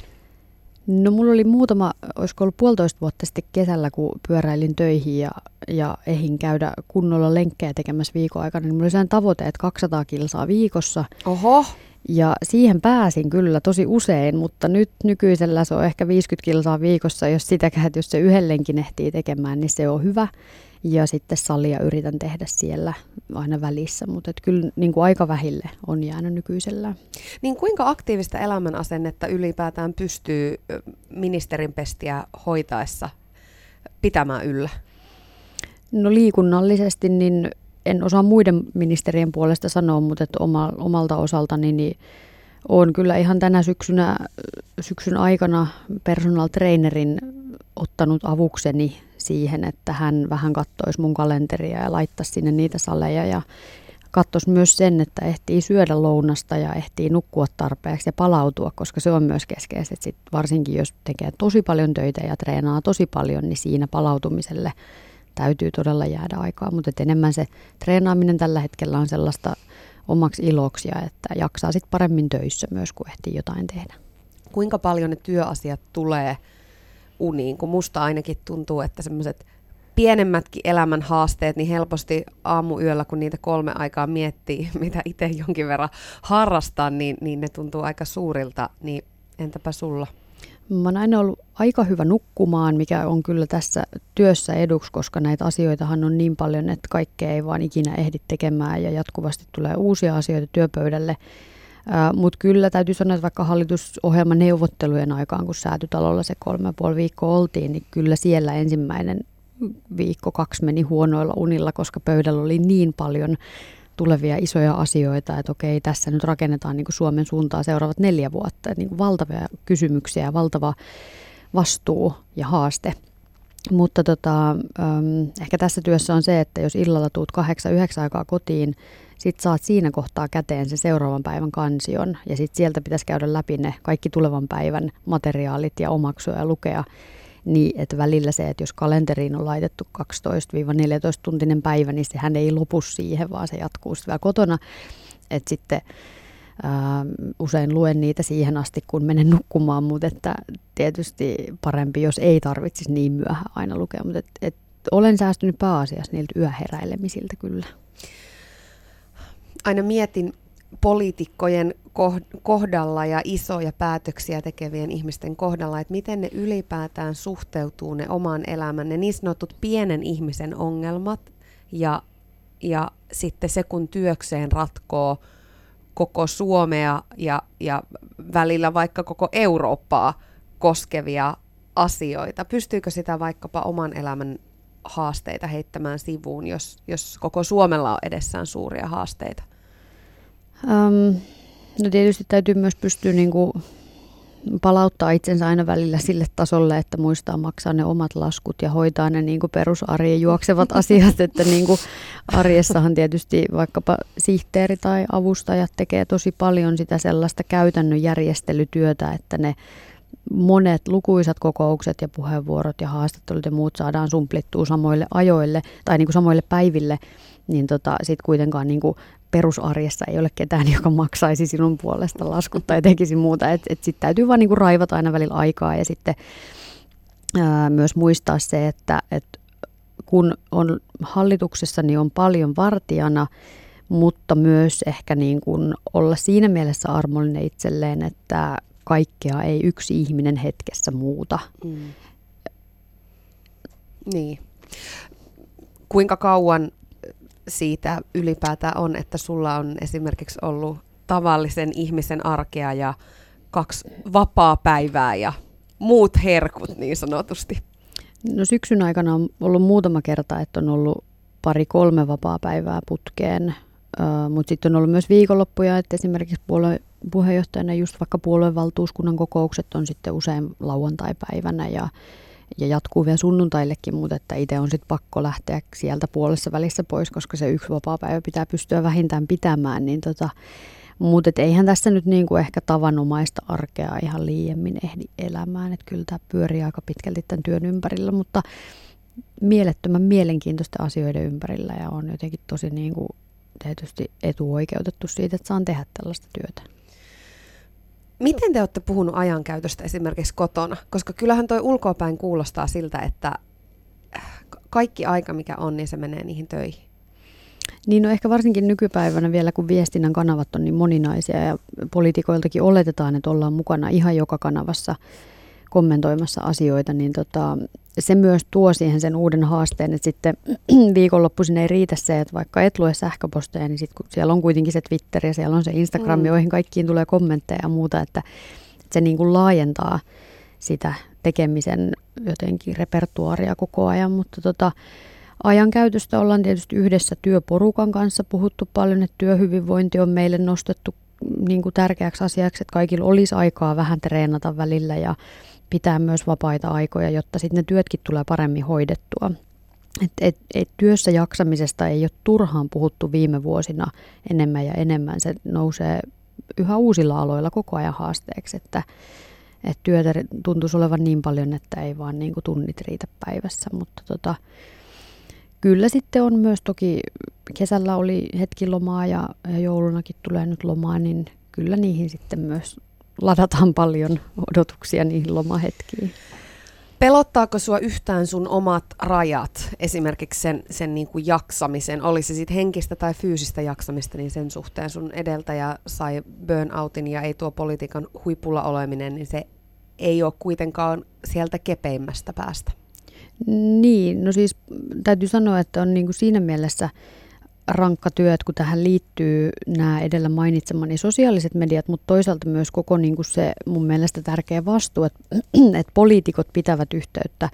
No mulla oli muutama, olisiko ollut puolitoista vuotta sitten kesällä, kun pyöräilin töihin ja, ja ehin käydä kunnolla lenkkejä tekemässä viikon aikana, niin mulla oli tavoite, että 200 kilsaa viikossa. Oho! Ja siihen pääsin kyllä tosi usein, mutta nyt nykyisellä se on ehkä 50 kilsaa viikossa, jos sitäkään, jos se yhdellenkin ehtii tekemään, niin se on hyvä. Ja sitten salia yritän tehdä siellä aina välissä, mutta et kyllä niin kuin aika vähille on jäänyt nykyisellä. Niin kuinka aktiivista elämänasennetta ylipäätään pystyy ministerin pestiä hoitaessa pitämään yllä? No liikunnallisesti niin en osaa muiden ministerien puolesta sanoa, mutta että oma, omalta osaltani niin olen kyllä ihan tänä syksynä, syksyn aikana personal trainerin ottanut avukseni siihen, että hän vähän kattoisi mun kalenteria ja laittaisi sinne niitä saleja ja katsoisi myös sen, että ehtii syödä lounasta ja ehtii nukkua tarpeeksi ja palautua, koska se on myös keskeistä. Sit varsinkin jos tekee tosi paljon töitä ja treenaa tosi paljon, niin siinä palautumiselle täytyy todella jäädä aikaa. Mutta enemmän se treenaaminen tällä hetkellä on sellaista omaksi iloksia, että jaksaa sitten paremmin töissä myös, kun ehtii jotain tehdä. Kuinka paljon ne työasiat tulee uniin, kun musta ainakin tuntuu, että semmoiset pienemmätkin elämän haasteet, niin helposti aamuyöllä, kun niitä kolme aikaa miettii, mitä itse jonkin verran harrastaa, niin, niin ne tuntuu aika suurilta. Niin entäpä sulla? Mä oon aina ollut aika hyvä nukkumaan, mikä on kyllä tässä työssä eduksi, koska näitä asioitahan on niin paljon, että kaikkea ei vaan ikinä ehdi tekemään ja jatkuvasti tulee uusia asioita työpöydälle. Mutta kyllä täytyy sanoa, että vaikka hallitusohjelman neuvottelujen aikaan, kun säätytalolla se kolme ja puoli viikkoa oltiin, niin kyllä siellä ensimmäinen viikko, kaksi meni huonoilla unilla, koska pöydällä oli niin paljon tulevia isoja asioita, että okei, tässä nyt rakennetaan niin kuin Suomen suuntaa seuraavat neljä vuotta. Että niin kuin valtavia kysymyksiä ja valtava vastuu ja haaste. Mutta tota, ähm, ehkä tässä työssä on se, että jos illalla tuut kahdeksan, yhdeksän aikaa kotiin, sit saat siinä kohtaa käteen se seuraavan päivän kansion ja sitten sieltä pitäisi käydä läpi ne kaikki tulevan päivän materiaalit ja omaksua ja lukea. Niin, että välillä se, että jos kalenteriin on laitettu 12-14 tuntinen päivä, niin sehän ei lopu siihen, vaan se jatkuu sitten vielä kotona. Että sitten usein luen niitä siihen asti, kun menen nukkumaan, mutta että tietysti parempi, jos ei tarvitsisi niin myöhään aina lukea. Mutta et, et olen säästynyt pääasiassa niiltä yöheräilemisiltä kyllä. Aina mietin poliitikkojen kohdalla ja isoja päätöksiä tekevien ihmisten kohdalla, että miten ne ylipäätään suhteutuu ne oman elämän, ne niin sanotut pienen ihmisen ongelmat ja, ja sitten se, kun työkseen ratkoo koko Suomea ja, ja välillä vaikka koko Eurooppaa koskevia asioita. Pystyykö sitä vaikkapa oman elämän haasteita heittämään sivuun, jos, jos koko Suomella on edessään suuria haasteita? Um, no tietysti täytyy myös pystyä niin kuin palauttaa itsensä aina välillä sille tasolle, että muistaa maksaa ne omat laskut ja hoitaa ne niin kuin perusarjen juoksevat asiat, että niin kuin arjessahan tietysti vaikkapa sihteeri tai avustajat tekee tosi paljon sitä sellaista käytännön järjestelytyötä, että ne monet lukuisat kokoukset ja puheenvuorot ja haastattelut ja muut saadaan sumplittua samoille ajoille tai niin kuin samoille päiville, niin tota, sitten kuitenkaan niin kuin perusarjessa ei ole ketään, joka maksaisi sinun puolesta laskut tai tekisi muuta. Että et, sitten täytyy vaan niin kuin raivata aina välillä aikaa ja sitten ää, myös muistaa se, että et kun on hallituksessa, niin on paljon vartijana, mutta myös ehkä niin kuin olla siinä mielessä armollinen itselleen, että kaikkea ei yksi ihminen hetkessä muuta. Mm. Niin. Kuinka kauan siitä ylipäätään on, että sulla on esimerkiksi ollut tavallisen ihmisen arkea ja kaksi vapaa päivää ja muut herkut niin sanotusti? No syksyn aikana on ollut muutama kerta, että on ollut pari-kolme vapaa päivää putkeen, uh, mutta sitten on ollut myös viikonloppuja, että esimerkiksi puolue, puheenjohtajana just vaikka puoluevaltuuskunnan kokoukset on sitten usein lauantai-päivänä ja ja jatkuu vielä sunnuntaillekin, mutta että itse on sitten pakko lähteä sieltä puolessa välissä pois, koska se yksi vapaa-päivä pitää pystyä vähintään pitämään, niin tota, mutta eihän tässä nyt niinku ehkä tavanomaista arkea ihan liiemmin ehdi elämään, että kyllä tämä pyörii aika pitkälti tämän työn ympärillä, mutta mielettömän mielenkiintoisten asioiden ympärillä ja on jotenkin tosi niinku tietysti etuoikeutettu siitä, että saan tehdä tällaista työtä. Miten te olette puhunut ajankäytöstä esimerkiksi kotona? Koska kyllähän toi ulkoapäin kuulostaa siltä, että äh, kaikki aika mikä on, niin se menee niihin töihin. Niin no ehkä varsinkin nykypäivänä vielä, kun viestinnän kanavat on niin moninaisia ja poliitikoiltakin oletetaan, että ollaan mukana ihan joka kanavassa kommentoimassa asioita, niin tota, se myös tuo siihen sen uuden haasteen, että sitten viikonloppuisin ei riitä se, että vaikka et lue sähköposteja, niin sit, kun siellä on kuitenkin se Twitter ja siellä on se Instagram, mm. joihin kaikkiin tulee kommentteja ja muuta, että, että se niin kuin laajentaa sitä tekemisen jotenkin repertuaaria koko ajan, mutta tota, ajankäytöstä ollaan tietysti yhdessä työporukan kanssa puhuttu paljon, että työhyvinvointi on meille nostettu niin kuin tärkeäksi asiaksi, että kaikilla olisi aikaa vähän treenata välillä ja pitää myös vapaita aikoja, jotta sitten ne työtkin tulee paremmin hoidettua. Et, et, et työssä jaksamisesta ei ole turhaan puhuttu viime vuosina enemmän ja enemmän. Se nousee yhä uusilla aloilla koko ajan haasteeksi, että, et työtä tuntuisi olevan niin paljon, että ei vaan niin kuin tunnit riitä päivässä. Mutta tota, kyllä sitten on myös toki, kesällä oli hetki lomaa ja, ja joulunakin tulee nyt lomaa, niin kyllä niihin sitten myös ladataan paljon odotuksia niihin lomahetkiin. Pelottaako sua yhtään sun omat rajat, esimerkiksi sen, sen niin kuin jaksamisen, olisi se sitten henkistä tai fyysistä jaksamista, niin sen suhteen sun edeltäjä sai burnoutin ja ei tuo politiikan huipulla oleminen, niin se ei ole kuitenkaan sieltä kepeimmästä päästä. Niin, no siis täytyy sanoa, että on niin kuin siinä mielessä rankka työ, että kun tähän liittyy nämä edellä mainitsemani sosiaaliset mediat, mutta toisaalta myös koko niin kuin se mun mielestä tärkeä vastuu, että, että poliitikot pitävät yhteyttä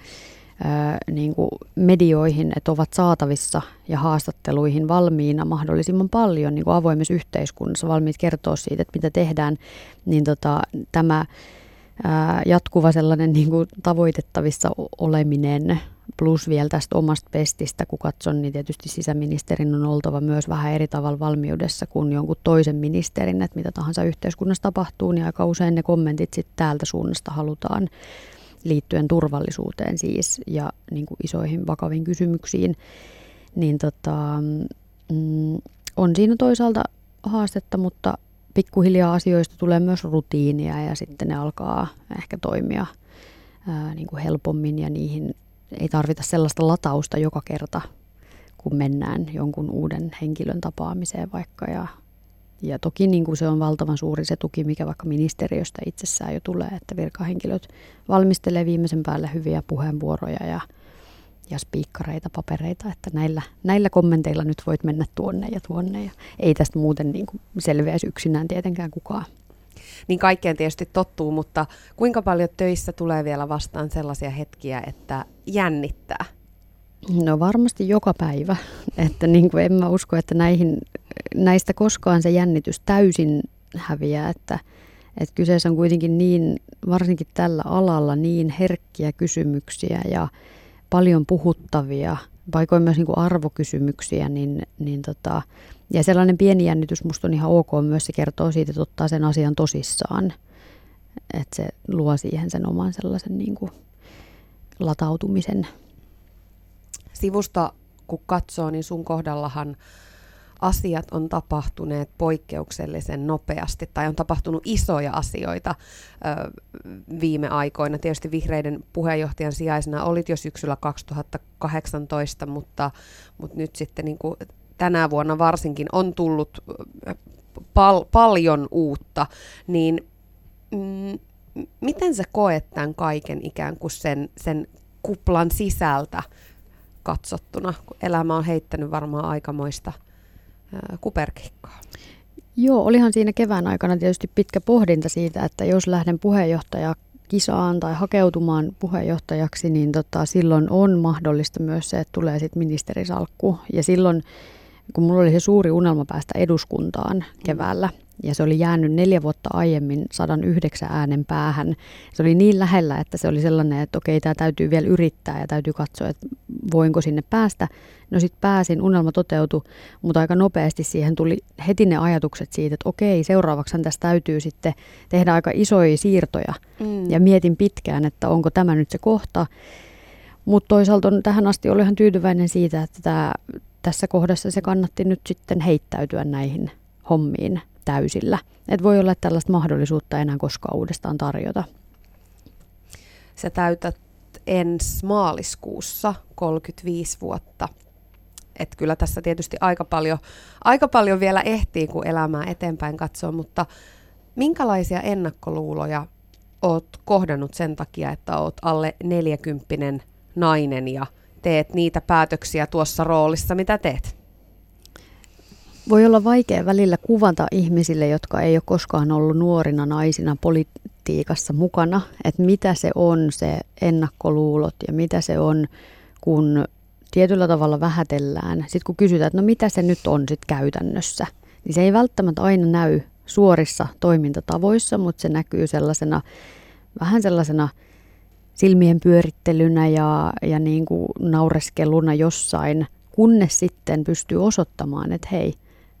ää, niin kuin medioihin, että ovat saatavissa ja haastatteluihin valmiina mahdollisimman paljon niin kuin avoimessa yhteiskunnassa, valmiit kertoa siitä, että mitä tehdään, niin tota, tämä ää, jatkuva sellainen niin kuin tavoitettavissa oleminen plus vielä tästä omasta pestistä, kun katson, niin tietysti sisäministerin on oltava myös vähän eri tavalla valmiudessa kuin jonkun toisen ministerin, että mitä tahansa yhteiskunnassa tapahtuu, niin aika usein ne kommentit sitten täältä suunnasta halutaan liittyen turvallisuuteen siis ja niin kuin isoihin vakaviin kysymyksiin, niin tota, mm, on siinä toisaalta haastetta, mutta pikkuhiljaa asioista tulee myös rutiinia ja sitten ne alkaa ehkä toimia ää, niin kuin helpommin ja niihin ei tarvita sellaista latausta joka kerta, kun mennään jonkun uuden henkilön tapaamiseen vaikka ja, ja toki niin kuin se on valtavan suuri se tuki, mikä vaikka ministeriöstä itsessään jo tulee, että virkahenkilöt valmistelee viimeisen päälle hyviä puheenvuoroja ja, ja spiikkareita, papereita, että näillä, näillä kommenteilla nyt voit mennä tuonne ja tuonne. Ja ei tästä muuten niin kuin selviäisi yksinään tietenkään kukaan. Niin kaikkeen tietysti tottuu, mutta kuinka paljon töissä tulee vielä vastaan sellaisia hetkiä, että jännittää? No varmasti joka päivä, että niin kuin en mä usko, että näihin, näistä koskaan se jännitys täysin häviää, että, että kyseessä on kuitenkin niin, varsinkin tällä alalla niin herkkiä kysymyksiä ja paljon puhuttavia, paikoin myös niin kuin arvokysymyksiä, niin, niin tota, ja sellainen pieni jännitys musta on ihan ok myös, se kertoo siitä, että ottaa sen asian tosissaan, että se luo siihen sen oman sellaisen niin kuin latautumisen sivusta kun katsoo, niin sun kohdallahan asiat on tapahtuneet poikkeuksellisen nopeasti tai on tapahtunut isoja asioita ö, viime aikoina. Tietysti vihreiden puheenjohtajan sijaisena olit jo syksyllä 2018, mutta, mutta nyt sitten niin kuin tänä vuonna varsinkin on tullut pal- paljon uutta, niin mm, miten sä koet tämän kaiken ikään kuin sen, sen kuplan sisältä katsottuna, kun elämä on heittänyt varmaan aikamoista kuperkikkaa. Joo, olihan siinä kevään aikana tietysti pitkä pohdinta siitä, että jos lähden puheenjohtaja kisaan tai hakeutumaan puheenjohtajaksi, niin tota, silloin on mahdollista myös se, että tulee sitten ministerisalkku. Ja silloin, kun mulla oli se suuri unelma päästä eduskuntaan keväällä, ja se oli jäänyt neljä vuotta aiemmin 109 äänen päähän. Se oli niin lähellä, että se oli sellainen, että okei, tämä täytyy vielä yrittää ja täytyy katsoa, että voinko sinne päästä. No sitten pääsin, unelma toteutui, mutta aika nopeasti siihen tuli heti ne ajatukset siitä, että okei, seuraavaksi tästä täytyy sitten tehdä aika isoja siirtoja. Mm. Ja mietin pitkään, että onko tämä nyt se kohta. Mutta toisaalta on, tähän asti oli ihan tyytyväinen siitä, että tämä, tässä kohdassa se kannatti nyt sitten heittäytyä näihin hommiin täysillä. Et voi olla, että tällaista mahdollisuutta enää koskaan uudestaan tarjota. Sä täytät ensi maaliskuussa 35 vuotta. Et kyllä tässä tietysti aika paljon, aika paljon vielä ehtii, kun elämää eteenpäin katsoo, mutta minkälaisia ennakkoluuloja oot kohdannut sen takia, että oot alle 40 nainen ja teet niitä päätöksiä tuossa roolissa, mitä teet? Voi olla vaikea välillä kuvata ihmisille, jotka ei ole koskaan ollut nuorina naisina politiikassa mukana, että mitä se on se ennakkoluulot ja mitä se on, kun tietyllä tavalla vähätellään. Sitten kun kysytään, että no mitä se nyt on sitten käytännössä, niin se ei välttämättä aina näy suorissa toimintatavoissa, mutta se näkyy sellaisena, vähän sellaisena silmien pyörittelynä ja, ja niin kuin naureskeluna jossain, kunnes sitten pystyy osoittamaan, että hei,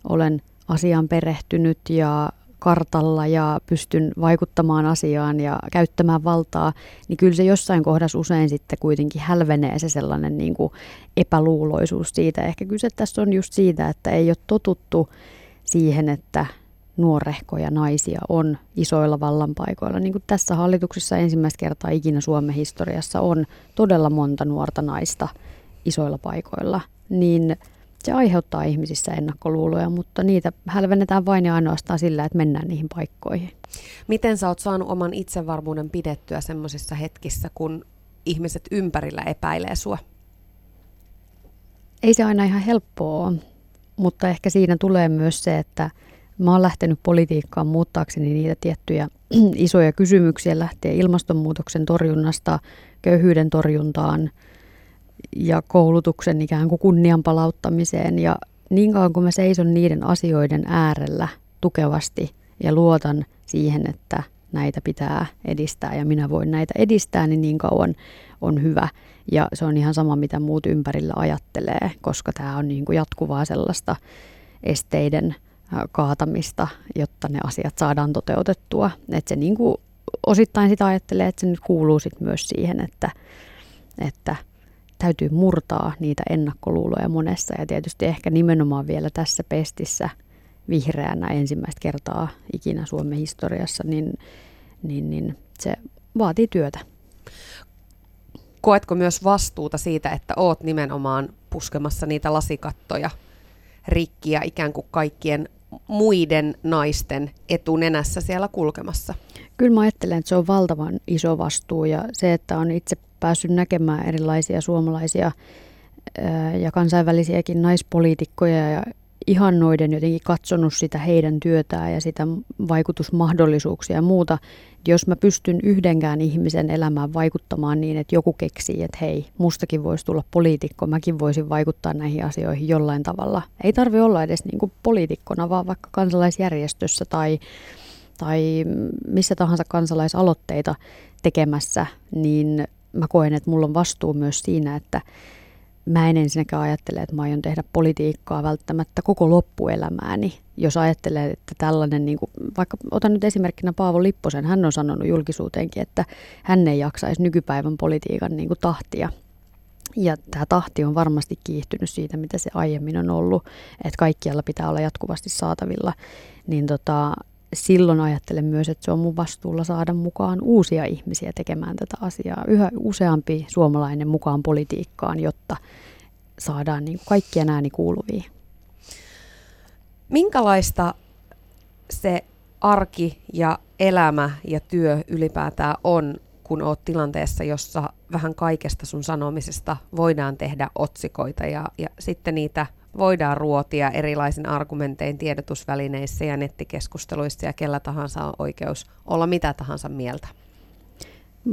olen asiaan perehtynyt ja kartalla ja pystyn vaikuttamaan asiaan ja käyttämään valtaa, niin kyllä se jossain kohdassa usein sitten kuitenkin hälvenee se sellainen niin kuin epäluuloisuus siitä. Ehkä kyse tässä on just siitä, että ei ole totuttu siihen, että nuorehkoja naisia on isoilla vallanpaikoilla. Niin kuin tässä hallituksessa ensimmäistä kertaa ikinä Suomen historiassa on todella monta nuorta naista isoilla paikoilla, niin – se aiheuttaa ihmisissä ennakkoluuloja, mutta niitä hälvennetään vain ja ainoastaan sillä, että mennään niihin paikkoihin. Miten sä oot saanut oman itsevarmuuden pidettyä semmoisissa hetkissä, kun ihmiset ympärillä epäilee sua? Ei se aina ihan helppoa ole, mutta ehkä siinä tulee myös se, että mä oon lähtenyt politiikkaan muuttaakseni niitä tiettyjä isoja kysymyksiä lähtien ilmastonmuutoksen torjunnasta, köyhyyden torjuntaan – ja koulutuksen ikään kuin kunnian palauttamiseen. Ja niin kauan kuin mä seison niiden asioiden äärellä tukevasti ja luotan siihen, että näitä pitää edistää ja minä voin näitä edistää, niin niin kauan on hyvä. Ja se on ihan sama, mitä muut ympärillä ajattelee, koska tämä on niin kuin jatkuvaa sellaista esteiden kaatamista, jotta ne asiat saadaan toteutettua. Että se niin kuin osittain sitä ajattelee, että se nyt kuuluu sit myös siihen, että, että täytyy murtaa niitä ennakkoluuloja monessa ja tietysti ehkä nimenomaan vielä tässä pestissä vihreänä ensimmäistä kertaa ikinä Suomen historiassa, niin, niin, niin se vaatii työtä. Koetko myös vastuuta siitä, että oot nimenomaan puskemassa niitä lasikattoja rikkiä ikään kuin kaikkien muiden naisten etunenässä siellä kulkemassa? Kyllä mä ajattelen, että se on valtavan iso vastuu ja se, että on itse päässyt näkemään erilaisia suomalaisia ja kansainvälisiäkin naispoliitikkoja ja ihannoiden jotenkin katsonut sitä heidän työtään ja sitä vaikutusmahdollisuuksia ja muuta. Jos mä pystyn yhdenkään ihmisen elämään vaikuttamaan niin, että joku keksii, että hei, mustakin voisi tulla poliitikko, mäkin voisin vaikuttaa näihin asioihin jollain tavalla. Ei tarvi olla edes niin kuin poliitikkona, vaan vaikka kansalaisjärjestössä tai, tai missä tahansa kansalaisaloitteita tekemässä, niin mä koen, että mulla on vastuu myös siinä, että mä en ensinnäkään ajattele, että mä aion tehdä politiikkaa välttämättä koko loppuelämääni. Jos ajattelee, että tällainen, niin kuin, vaikka otan nyt esimerkkinä Paavo Lipposen, hän on sanonut julkisuuteenkin, että hän ei jaksaisi nykypäivän politiikan niin kuin tahtia. Ja tämä tahti on varmasti kiihtynyt siitä, mitä se aiemmin on ollut, että kaikkialla pitää olla jatkuvasti saatavilla. Niin tota, silloin ajattelen myös, että se on mun vastuulla saada mukaan uusia ihmisiä tekemään tätä asiaa. Yhä useampi suomalainen mukaan politiikkaan, jotta saadaan niin kaikkien ääni kuuluviin. Minkälaista se arki ja elämä ja työ ylipäätään on, kun oot tilanteessa, jossa vähän kaikesta sun sanomisesta voidaan tehdä otsikoita ja, ja sitten niitä – voidaan ruotia erilaisin argumentein tiedotusvälineissä ja nettikeskusteluissa ja kellä tahansa on oikeus olla mitä tahansa mieltä.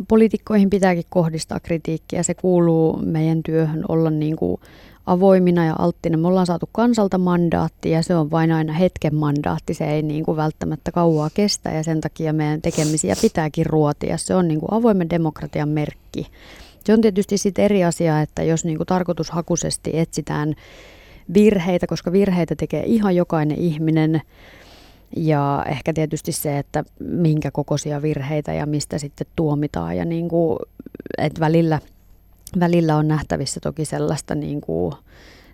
Poliitikkoihin pitääkin kohdistaa kritiikkiä. Se kuuluu meidän työhön olla niin kuin avoimina ja alttina. Me ollaan saatu kansalta mandaatti ja se on vain aina hetken mandaatti. Se ei niin kuin välttämättä kauaa kestä ja sen takia meidän tekemisiä pitääkin ruotia. Se on niin kuin avoimen demokratian merkki. Se on tietysti sitten eri asia, että jos niin kuin tarkoitushakuisesti etsitään virheitä, koska virheitä tekee ihan jokainen ihminen. Ja ehkä tietysti se, että minkä kokoisia virheitä ja mistä sitten tuomitaan. Ja niin kuin, että välillä, välillä on nähtävissä toki sellaista niin kuin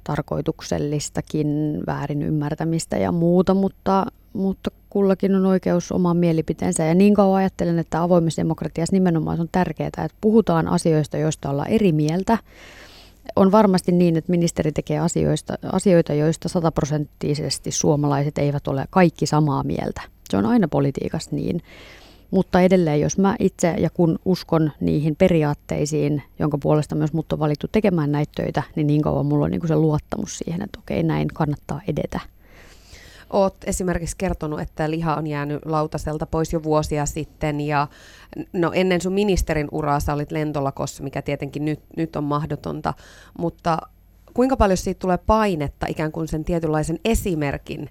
tarkoituksellistakin väärin ymmärtämistä ja muuta, mutta, mutta kullakin on oikeus omaan mielipiteensä. Ja niin kauan ajattelen, että avoimessa demokratiassa nimenomaan on tärkeää, että puhutaan asioista, joista ollaan eri mieltä on varmasti niin, että ministeri tekee asioista, asioita, joista sataprosenttisesti suomalaiset eivät ole kaikki samaa mieltä. Se on aina politiikassa niin. Mutta edelleen, jos mä itse ja kun uskon niihin periaatteisiin, jonka puolesta myös mut on valittu tekemään näitä töitä, niin niin kauan mulla on niin se luottamus siihen, että okei, näin kannattaa edetä. Oot esimerkiksi kertonut, että liha on jäänyt lautaselta pois jo vuosia sitten ja no ennen sun ministerin uraa sä olit lentolakossa, mikä tietenkin nyt, nyt on mahdotonta, mutta kuinka paljon siitä tulee painetta ikään kuin sen tietynlaisen esimerkin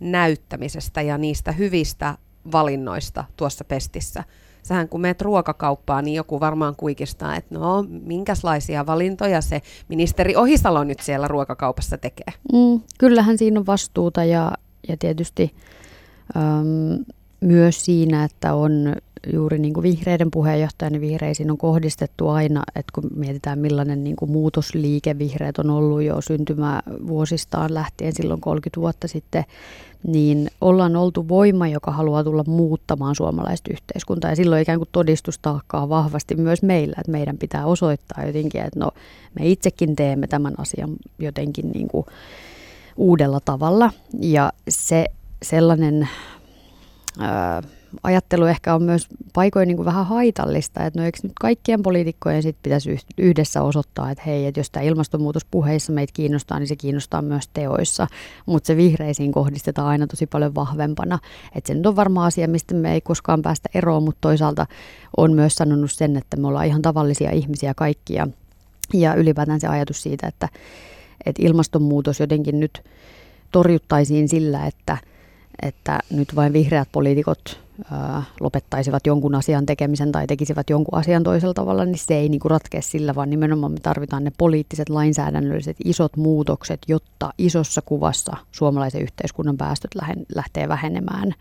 näyttämisestä ja niistä hyvistä valinnoista tuossa pestissä? Sähän kun meet ruokakauppaan, niin joku varmaan kuikistaa, että no, minkälaisia valintoja se ministeri Ohisalo nyt siellä ruokakaupassa tekee. Mm, kyllähän siinä on vastuuta ja, ja tietysti äm, myös siinä, että on juuri niin kuin vihreiden puheenjohtajan niin vihreisiin on kohdistettu aina, että kun mietitään millainen niin kuin muutosliike vihreät on ollut jo syntymävuosistaan lähtien silloin 30 vuotta sitten, niin ollaan oltu voima, joka haluaa tulla muuttamaan suomalaista yhteiskuntaa. Ja silloin ikään kuin todistustaakkaa vahvasti myös meillä, että meidän pitää osoittaa jotenkin, että no me itsekin teemme tämän asian jotenkin niin kuin uudella tavalla. Ja se sellainen... Ää, ajattelu ehkä on myös paikoin niin kuin vähän haitallista, että no eikö nyt kaikkien poliitikkojen sit pitäisi yhdessä osoittaa, että hei, että jos tämä ilmastonmuutos puheissa meitä kiinnostaa, niin se kiinnostaa myös teoissa, mutta se vihreisiin kohdistetaan aina tosi paljon vahvempana, että se nyt on varma asia, mistä me ei koskaan päästä eroon, mutta toisaalta on myös sanonut sen, että me ollaan ihan tavallisia ihmisiä kaikkia ja ylipäätään se ajatus siitä, että, että ilmastonmuutos jotenkin nyt torjuttaisiin sillä, että, että nyt vain vihreät poliitikot lopettaisivat jonkun asian tekemisen tai tekisivät jonkun asian toisella tavalla, niin se ei niinku ratkea sillä, vaan nimenomaan me tarvitaan ne poliittiset, lainsäädännölliset isot muutokset, jotta isossa kuvassa suomalaisen yhteiskunnan päästöt lähtee vähenemään.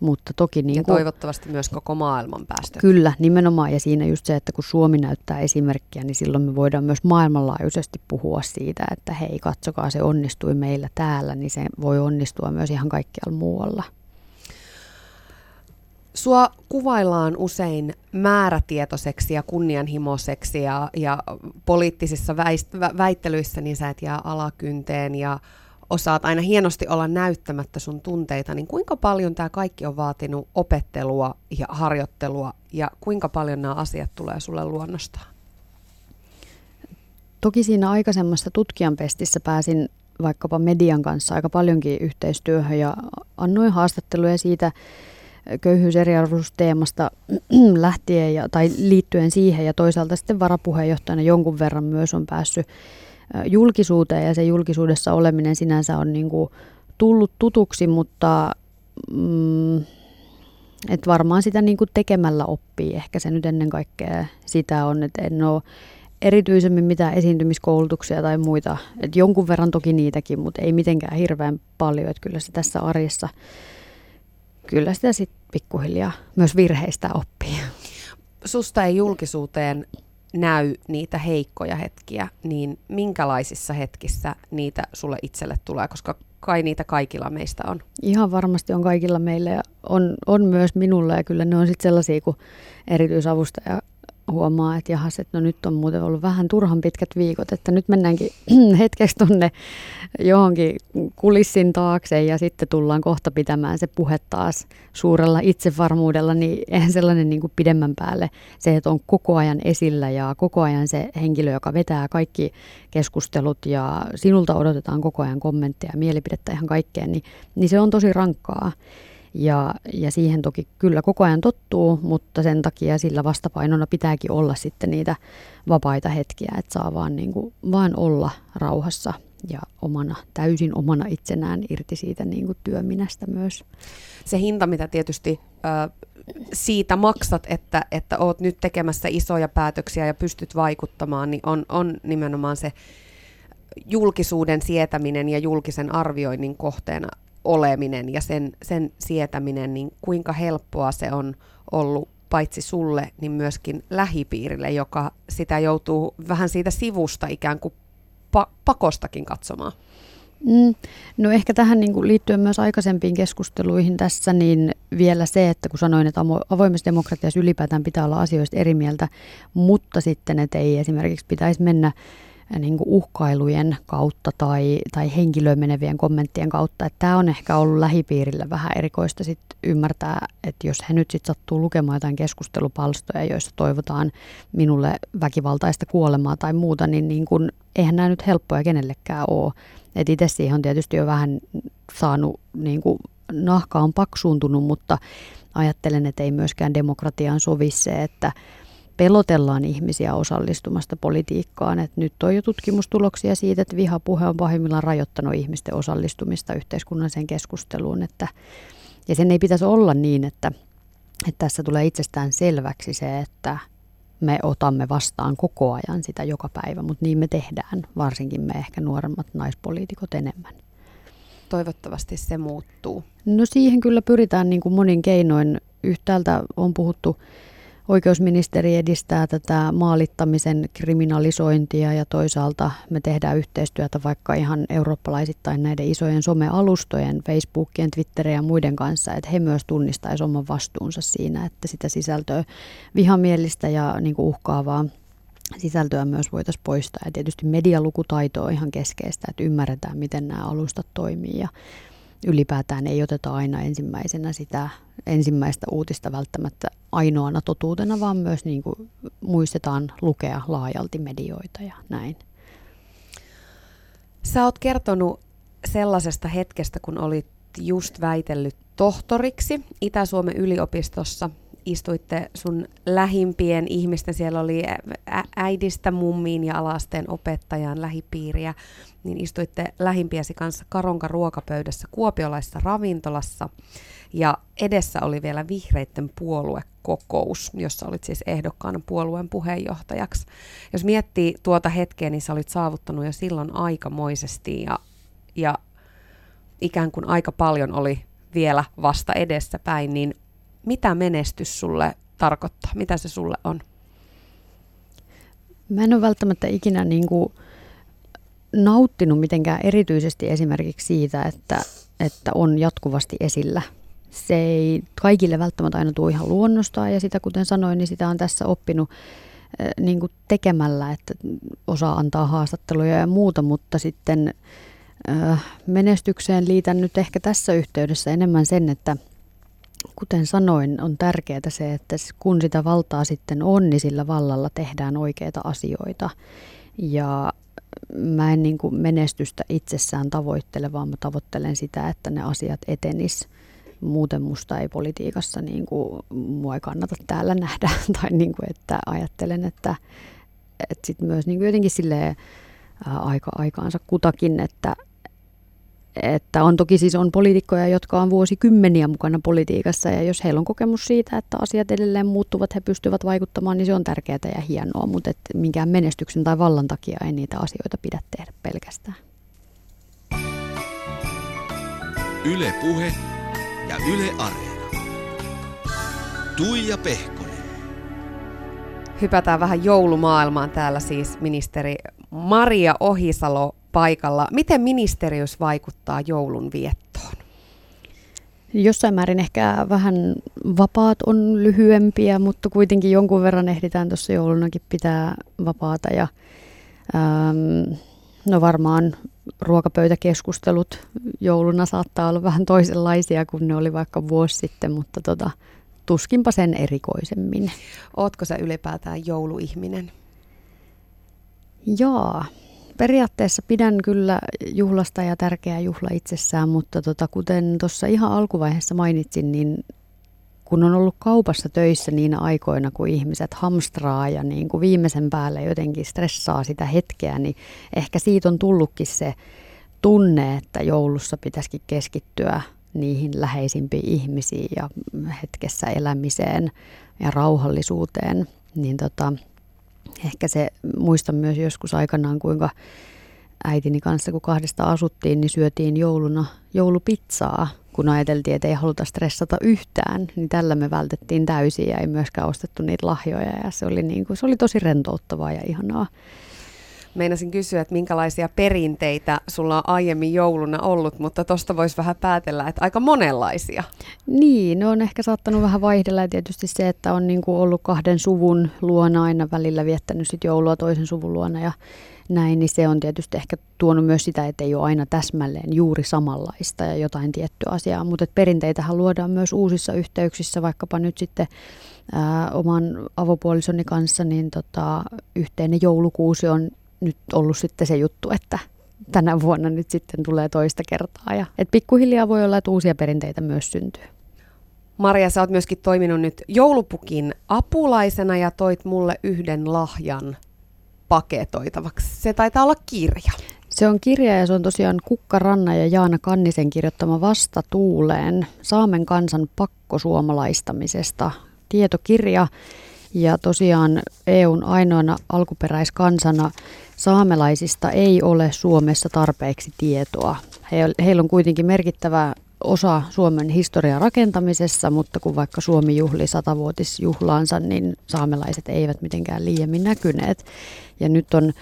Mutta toki niin kuin, ja toivottavasti myös koko maailman päästöt. Kyllä, nimenomaan. Ja siinä just se, että kun Suomi näyttää esimerkkiä, niin silloin me voidaan myös maailmanlaajuisesti puhua siitä, että hei, katsokaa, se onnistui meillä täällä, niin se voi onnistua myös ihan kaikkialla muualla. Sua kuvaillaan usein määrätietoiseksi ja kunnianhimoiseksi ja, ja poliittisissa väist, väittelyissä niin sä et jää alakynteen ja osaat aina hienosti olla näyttämättä sun tunteita, niin kuinka paljon tämä kaikki on vaatinut opettelua ja harjoittelua ja kuinka paljon nämä asiat tulee sulle luonnostaan? Toki siinä aikaisemmassa tutkijanpestissä pääsin vaikkapa median kanssa aika paljonkin yhteistyöhön ja annoin haastatteluja siitä köyhyyseriarvoisuusteemasta lähtien ja, tai liittyen siihen ja toisaalta sitten varapuheenjohtajana jonkun verran myös on päässyt julkisuuteen ja se julkisuudessa oleminen sinänsä on niin kuin tullut tutuksi, mutta mm, et varmaan sitä niin kuin tekemällä oppii. Ehkä se nyt ennen kaikkea sitä on, että en ole erityisemmin mitään esiintymiskoulutuksia tai muita. Et jonkun verran toki niitäkin, mutta ei mitenkään hirveän paljon. Et kyllä se tässä arjessa, kyllä sitä sitten pikkuhiljaa myös virheistä oppii. Susta ei julkisuuteen näy niitä heikkoja hetkiä, niin minkälaisissa hetkissä niitä sulle itselle tulee, koska kai niitä kaikilla meistä on? Ihan varmasti on kaikilla meillä ja on, on myös minulla ja kyllä ne on sitten sellaisia, kun erityisavustaja huomaa, että jahas, että no nyt on muuten ollut vähän turhan pitkät viikot, että nyt mennäänkin hetkeksi tuonne johonkin kulissin taakse ja sitten tullaan kohta pitämään se puhe taas suurella itsevarmuudella, niin eihän sellainen niin kuin pidemmän päälle se, että on koko ajan esillä ja koko ajan se henkilö, joka vetää kaikki keskustelut ja sinulta odotetaan koko ajan kommentteja ja mielipidettä ihan kaikkeen, niin, niin se on tosi rankkaa. Ja, ja siihen toki kyllä koko ajan tottuu, mutta sen takia sillä vastapainona pitääkin olla sitten niitä vapaita hetkiä, että saa vaan, niin kuin, vaan olla rauhassa ja omana, täysin omana itsenään irti siitä niin kuin työminästä myös. Se hinta, mitä tietysti ö, siitä maksat, että, että oot nyt tekemässä isoja päätöksiä ja pystyt vaikuttamaan, niin on, on nimenomaan se julkisuuden sietäminen ja julkisen arvioinnin kohteena oleminen ja sen, sen sietäminen, niin kuinka helppoa se on ollut paitsi sulle, niin myöskin lähipiirille, joka sitä joutuu vähän siitä sivusta ikään kuin pa- pakostakin katsomaan? Mm, no ehkä tähän niin kuin liittyen myös aikaisempiin keskusteluihin tässä, niin vielä se, että kun sanoin, että avoimessa demokratiassa ylipäätään pitää olla asioista eri mieltä, mutta sitten, että ei esimerkiksi pitäisi mennä niin kuin uhkailujen kautta tai, tai henkilöön menevien kommenttien kautta. Että tämä on ehkä ollut lähipiirillä vähän erikoista sit ymmärtää, että jos he nyt sitten sattuu lukemaan jotain keskustelupalstoja, joissa toivotaan minulle väkivaltaista kuolemaa tai muuta, niin, niin kun, eihän nämä nyt helppoja kenellekään ole. Et itse siihen on tietysti jo vähän saanut, niin kuin, nahka on paksuuntunut, mutta ajattelen, että ei myöskään demokratiaan sovi se, että pelotellaan ihmisiä osallistumasta politiikkaan. Et nyt on jo tutkimustuloksia siitä, että vihapuhe on pahimmillaan rajoittanut ihmisten osallistumista yhteiskunnalliseen keskusteluun. Että, ja sen ei pitäisi olla niin, että, että tässä tulee itsestään selväksi se, että me otamme vastaan koko ajan sitä joka päivä, mutta niin me tehdään, varsinkin me ehkä nuoremmat naispoliitikot enemmän. Toivottavasti se muuttuu. No siihen kyllä pyritään niin kuin monin keinoin. Yhtäältä on puhuttu Oikeusministeri edistää tätä maalittamisen kriminalisointia ja toisaalta me tehdään yhteistyötä vaikka ihan eurooppalaisittain näiden isojen somealustojen, Facebookien, Twitterin ja muiden kanssa, että he myös tunnistaisivat oman vastuunsa siinä, että sitä sisältöä vihamielistä ja niin uhkaavaa sisältöä myös voitaisiin poistaa. Ja tietysti medialukutaito on ihan keskeistä, että ymmärretään, miten nämä alustat toimii ja ylipäätään ei oteta aina ensimmäisenä sitä ensimmäistä uutista välttämättä ainoana totuutena, vaan myös niin kuin muistetaan lukea laajalti medioita ja näin. Sä oot kertonut sellaisesta hetkestä, kun olit just väitellyt tohtoriksi Itä-Suomen yliopistossa istuitte sun lähimpien ihmisten, siellä oli äidistä mummiin ja alasteen opettajan lähipiiriä, niin istuitte lähimpiesi kanssa Karonka ruokapöydässä kuopiolaisessa ravintolassa ja edessä oli vielä vihreitten puoluekokous, jossa olit siis ehdokkaana puolueen puheenjohtajaksi. Jos miettii tuota hetkeä, niin sä olit saavuttanut jo silloin aikamoisesti ja, ja ikään kuin aika paljon oli vielä vasta edessä päin, niin mitä menestys sulle tarkoittaa? Mitä se sulle on? Mä en ole välttämättä ikinä niin kuin nauttinut mitenkään erityisesti esimerkiksi siitä, että, että on jatkuvasti esillä. Se ei kaikille välttämättä aina tule ihan luonnostaan ja sitä kuten sanoin, niin sitä on tässä oppinut niin kuin tekemällä, että osaa antaa haastatteluja ja muuta, mutta sitten menestykseen liitän nyt ehkä tässä yhteydessä enemmän sen, että kuten sanoin, on tärkeää se, että kun sitä valtaa sitten on, niin sillä vallalla tehdään oikeita asioita. Ja mä en niin kuin menestystä itsessään tavoittele, vaan mä tavoittelen sitä, että ne asiat etenis. Muuten musta ei politiikassa, niin kuin, mua ei kannata täällä nähdä. Tai niin kuin, että ajattelen, että, että sit myös niin kuin jotenkin silleen, aika aikaansa kutakin, että, että on toki siis on poliitikkoja, jotka on vuosikymmeniä mukana politiikassa ja jos heillä on kokemus siitä, että asiat edelleen muuttuvat, he pystyvät vaikuttamaan, niin se on tärkeää ja hienoa, mutta et minkään menestyksen tai vallan takia ei niitä asioita pidä tehdä pelkästään. Yle Puhe ja Yle Areena. Tuija Pehkonen. Hypätään vähän joulumaailmaan täällä siis ministeri Maria Ohisalo paikalla. Miten ministeriös vaikuttaa joulun viettoon? Jossain määrin ehkä vähän vapaat on lyhyempiä, mutta kuitenkin jonkun verran ehditään tuossa joulunakin pitää vapaata. Ja, ähm, no varmaan ruokapöytäkeskustelut jouluna saattaa olla vähän toisenlaisia kuin ne oli vaikka vuosi sitten, mutta tota, tuskinpa sen erikoisemmin. Ootko sä ylipäätään jouluihminen? Joo, periaatteessa pidän kyllä juhlasta ja tärkeä juhla itsessään, mutta tota, kuten tuossa ihan alkuvaiheessa mainitsin, niin kun on ollut kaupassa töissä niin aikoina, kun ihmiset hamstraa ja niin kuin viimeisen päälle jotenkin stressaa sitä hetkeä, niin ehkä siitä on tullutkin se tunne, että joulussa pitäisikin keskittyä niihin läheisimpiin ihmisiin ja hetkessä elämiseen ja rauhallisuuteen. Niin tota, ehkä se, muistan myös joskus aikanaan, kuinka äitini kanssa, kun kahdesta asuttiin, niin syötiin jouluna joulupizzaa, kun ajateltiin, että ei haluta stressata yhtään, niin tällä me vältettiin täysin ja ei myöskään ostettu niitä lahjoja ja se oli, niin kuin, se oli tosi rentouttavaa ja ihanaa. Meinasin kysyä, että minkälaisia perinteitä sulla on aiemmin jouluna ollut, mutta tuosta voisi vähän päätellä, että aika monenlaisia. Niin, ne on ehkä saattanut vähän vaihdella ja tietysti se, että on niin kuin ollut kahden suvun luona aina välillä viettänyt sit joulua toisen suvun luona ja näin, niin se on tietysti ehkä tuonut myös sitä, että ei ole aina täsmälleen juuri samanlaista ja jotain tiettyä asiaa, mutta perinteitähän luodaan myös uusissa yhteyksissä, vaikkapa nyt sitten ää, oman avopuolisoni kanssa, niin tota, yhteinen joulukuusi on nyt ollut sitten se juttu, että tänä vuonna nyt sitten tulee toista kertaa. Ja, et pikkuhiljaa voi olla, että uusia perinteitä myös syntyy. Maria, sä oot myöskin toiminut nyt joulupukin apulaisena ja toit mulle yhden lahjan paketoitavaksi. Se taitaa olla kirja. Se on kirja ja se on tosiaan Kukka Ranna ja Jaana Kannisen kirjoittama Vasta tuuleen Saamen kansan pakkosuomalaistamisesta. Tietokirja ja tosiaan EUn ainoana alkuperäiskansana saamelaisista ei ole Suomessa tarpeeksi tietoa. He, heillä on kuitenkin merkittävä osa Suomen historian rakentamisessa, mutta kun vaikka Suomi juhli satavuotisjuhlaansa, niin saamelaiset eivät mitenkään liiemmin näkyneet. Ja nyt on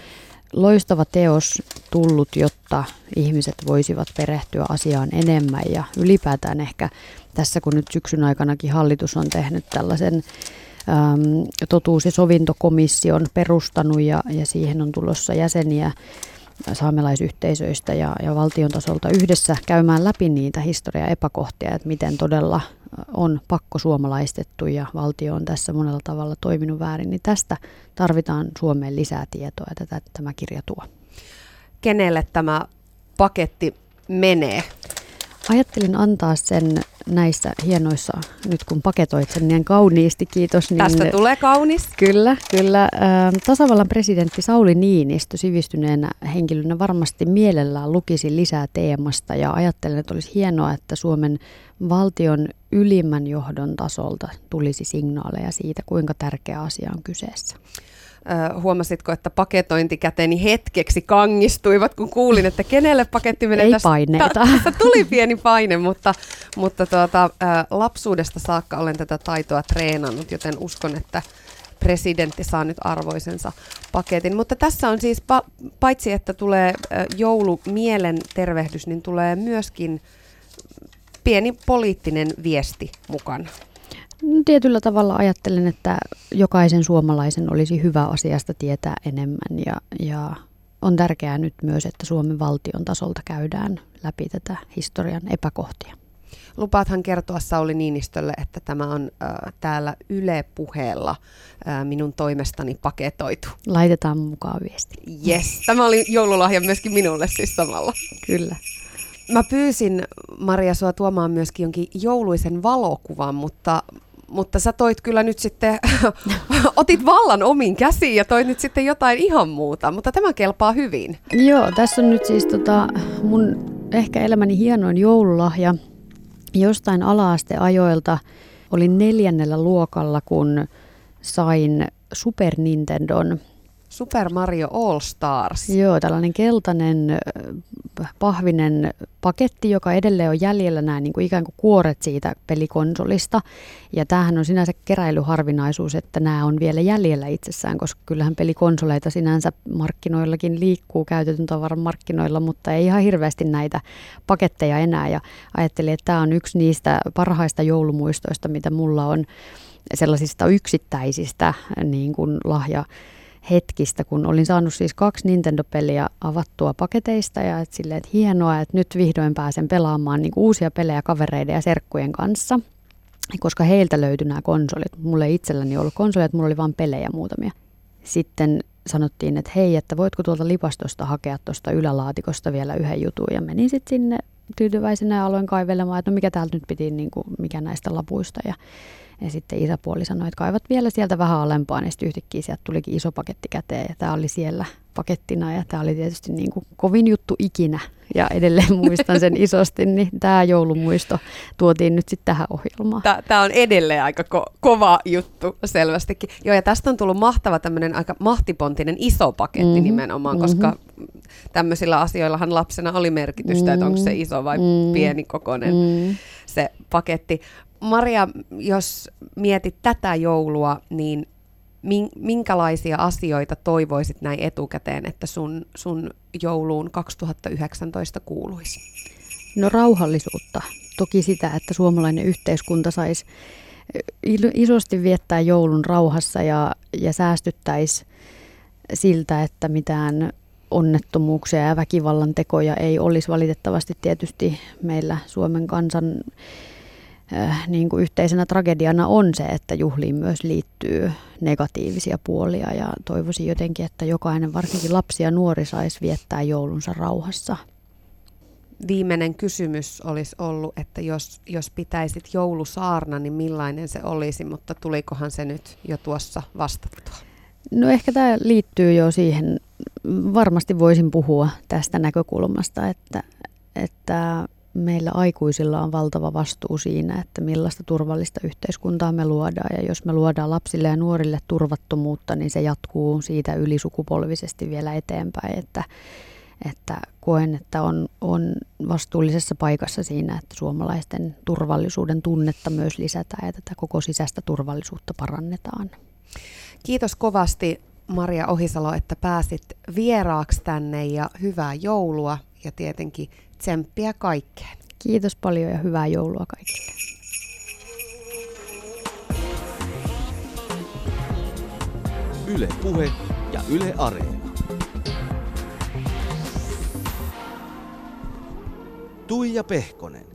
loistava teos tullut, jotta ihmiset voisivat perehtyä asiaan enemmän ja ylipäätään ehkä tässä kun nyt syksyn aikanakin hallitus on tehnyt tällaisen äm, totuus- ja sovintokomission perustanut ja, ja siihen on tulossa jäseniä saamelaisyhteisöistä ja, ja valtion tasolta yhdessä käymään läpi niitä historiaepäkohtia, että miten todella on pakko suomalaistettu ja valtio on tässä monella tavalla toiminut väärin, niin tästä tarvitaan Suomeen lisää tietoa ja tätä tämä kirja tuo. Kenelle tämä paketti menee? Ajattelin antaa sen näissä hienoissa, nyt kun paketoit sen niin kauniisti, kiitos. Niin, Tästä tulee kaunis. Kyllä, kyllä. Tasavallan presidentti Sauli Niinistö sivistyneenä henkilönä varmasti mielellään lukisi lisää teemasta ja ajattelen, että olisi hienoa, että Suomen valtion ylimmän johdon tasolta tulisi signaaleja siitä, kuinka tärkeä asia on kyseessä huomasitko, että paketointikäteni hetkeksi kangistuivat, kun kuulin, että kenelle paketti menee Ei tästä, paineita. Tästä tuli pieni paine, mutta, mutta tuota, lapsuudesta saakka olen tätä taitoa treenannut, joten uskon, että presidentti saa nyt arvoisensa paketin. Mutta tässä on siis, pa- paitsi että tulee joulumielen tervehdys, niin tulee myöskin pieni poliittinen viesti mukana. Tietyllä tavalla ajattelen, että jokaisen suomalaisen olisi hyvä asiasta tietää enemmän ja, ja on tärkeää nyt myös, että Suomen valtion tasolta käydään läpi tätä historian epäkohtia. Lupaathan kertoa Sauli Niinistölle, että tämä on äh, täällä Yle puheella äh, minun toimestani paketoitu. Laitetaan mukaan viesti. Yes, tämä oli joululahja myöskin minulle siis samalla. Kyllä. Mä pyysin Maria sua tuomaan myöskin jonkin jouluisen valokuvan, mutta, mutta sä toit kyllä nyt sitten, otit vallan omiin käsiin ja toit nyt sitten jotain ihan muuta, mutta tämä kelpaa hyvin. Joo, tässä on nyt siis tota mun ehkä elämäni hienoin joululahja jostain alaasteajoilta. Olin neljännellä luokalla, kun sain Super Nintendon Super Mario All Stars. Joo, tällainen keltainen pahvinen paketti, joka edelleen on jäljellä nämä niin kuin ikään kuin kuoret siitä pelikonsolista. Ja tämähän on sinänsä keräilyharvinaisuus, että nämä on vielä jäljellä itsessään, koska kyllähän pelikonsoleita sinänsä markkinoillakin liikkuu käytetyn tavaran markkinoilla, mutta ei ihan hirveästi näitä paketteja enää. Ja ajattelin, että tämä on yksi niistä parhaista joulumuistoista, mitä mulla on sellaisista yksittäisistä niin kuin lahja hetkistä, kun olin saanut siis kaksi Nintendo-peliä avattua paketeista ja et silleen, että hienoa, että nyt vihdoin pääsen pelaamaan niin uusia pelejä kavereiden ja serkkujen kanssa, koska heiltä löytyi nämä konsolit. Mulla ei itselläni ollut konsoleja, mulla oli vain pelejä muutamia. Sitten sanottiin, että hei, että voitko tuolta lipastosta hakea tuosta ylälaatikosta vielä yhden jutun ja menin sitten sinne tyytyväisenä ja aloin kaivelemaan, että no mikä täältä nyt piti, niin kuin, mikä näistä lapuista ja ja sitten isäpuoli sanoi, että kaivat vielä sieltä vähän alempaa, niin sitten yhtäkkiä sieltä tulikin iso paketti käteen ja tämä oli siellä pakettina ja tämä oli tietysti niin kuin kovin juttu ikinä ja edelleen muistan sen isosti, niin tämä joulumuisto tuotiin nyt sitten tähän ohjelmaan. Tämä on edelleen aika ko- kova juttu selvästikin. Joo ja tästä on tullut mahtava tämmöinen aika mahtipontinen iso paketti mm-hmm. nimenomaan, koska mm-hmm. tämmöisillä asioillahan lapsena oli merkitystä, mm-hmm. että onko se iso vai mm-hmm. pieni kokoinen mm-hmm. se paketti. Maria, jos mietit tätä joulua, niin minkälaisia asioita toivoisit näin etukäteen, että sun, sun jouluun 2019 kuuluisi? No rauhallisuutta. Toki sitä, että suomalainen yhteiskunta saisi isosti viettää joulun rauhassa ja, ja säästyttäisi siltä, että mitään onnettomuuksia ja väkivallan tekoja ei olisi valitettavasti tietysti meillä Suomen kansan niin kuin yhteisenä tragediana on se, että juhliin myös liittyy negatiivisia puolia ja toivoisin jotenkin, että jokainen, varsinkin lapsi ja nuori, saisi viettää joulunsa rauhassa. Viimeinen kysymys olisi ollut, että jos, jos pitäisit joulusaarna, niin millainen se olisi, mutta tulikohan se nyt jo tuossa vastattua? No ehkä tämä liittyy jo siihen, varmasti voisin puhua tästä näkökulmasta, että, että meillä aikuisilla on valtava vastuu siinä, että millaista turvallista yhteiskuntaa me luodaan. Ja jos me luodaan lapsille ja nuorille turvattomuutta, niin se jatkuu siitä ylisukupolvisesti vielä eteenpäin. Että, että koen, että on, on vastuullisessa paikassa siinä, että suomalaisten turvallisuuden tunnetta myös lisätään ja tätä koko sisäistä turvallisuutta parannetaan. Kiitos kovasti Maria Ohisalo, että pääsit vieraaksi tänne ja hyvää joulua ja tietenkin tsemppiä kaikkeen. Kiitos paljon ja hyvää joulua kaikille. Yle Puhe ja Yle Areena. Tuija Pehkonen.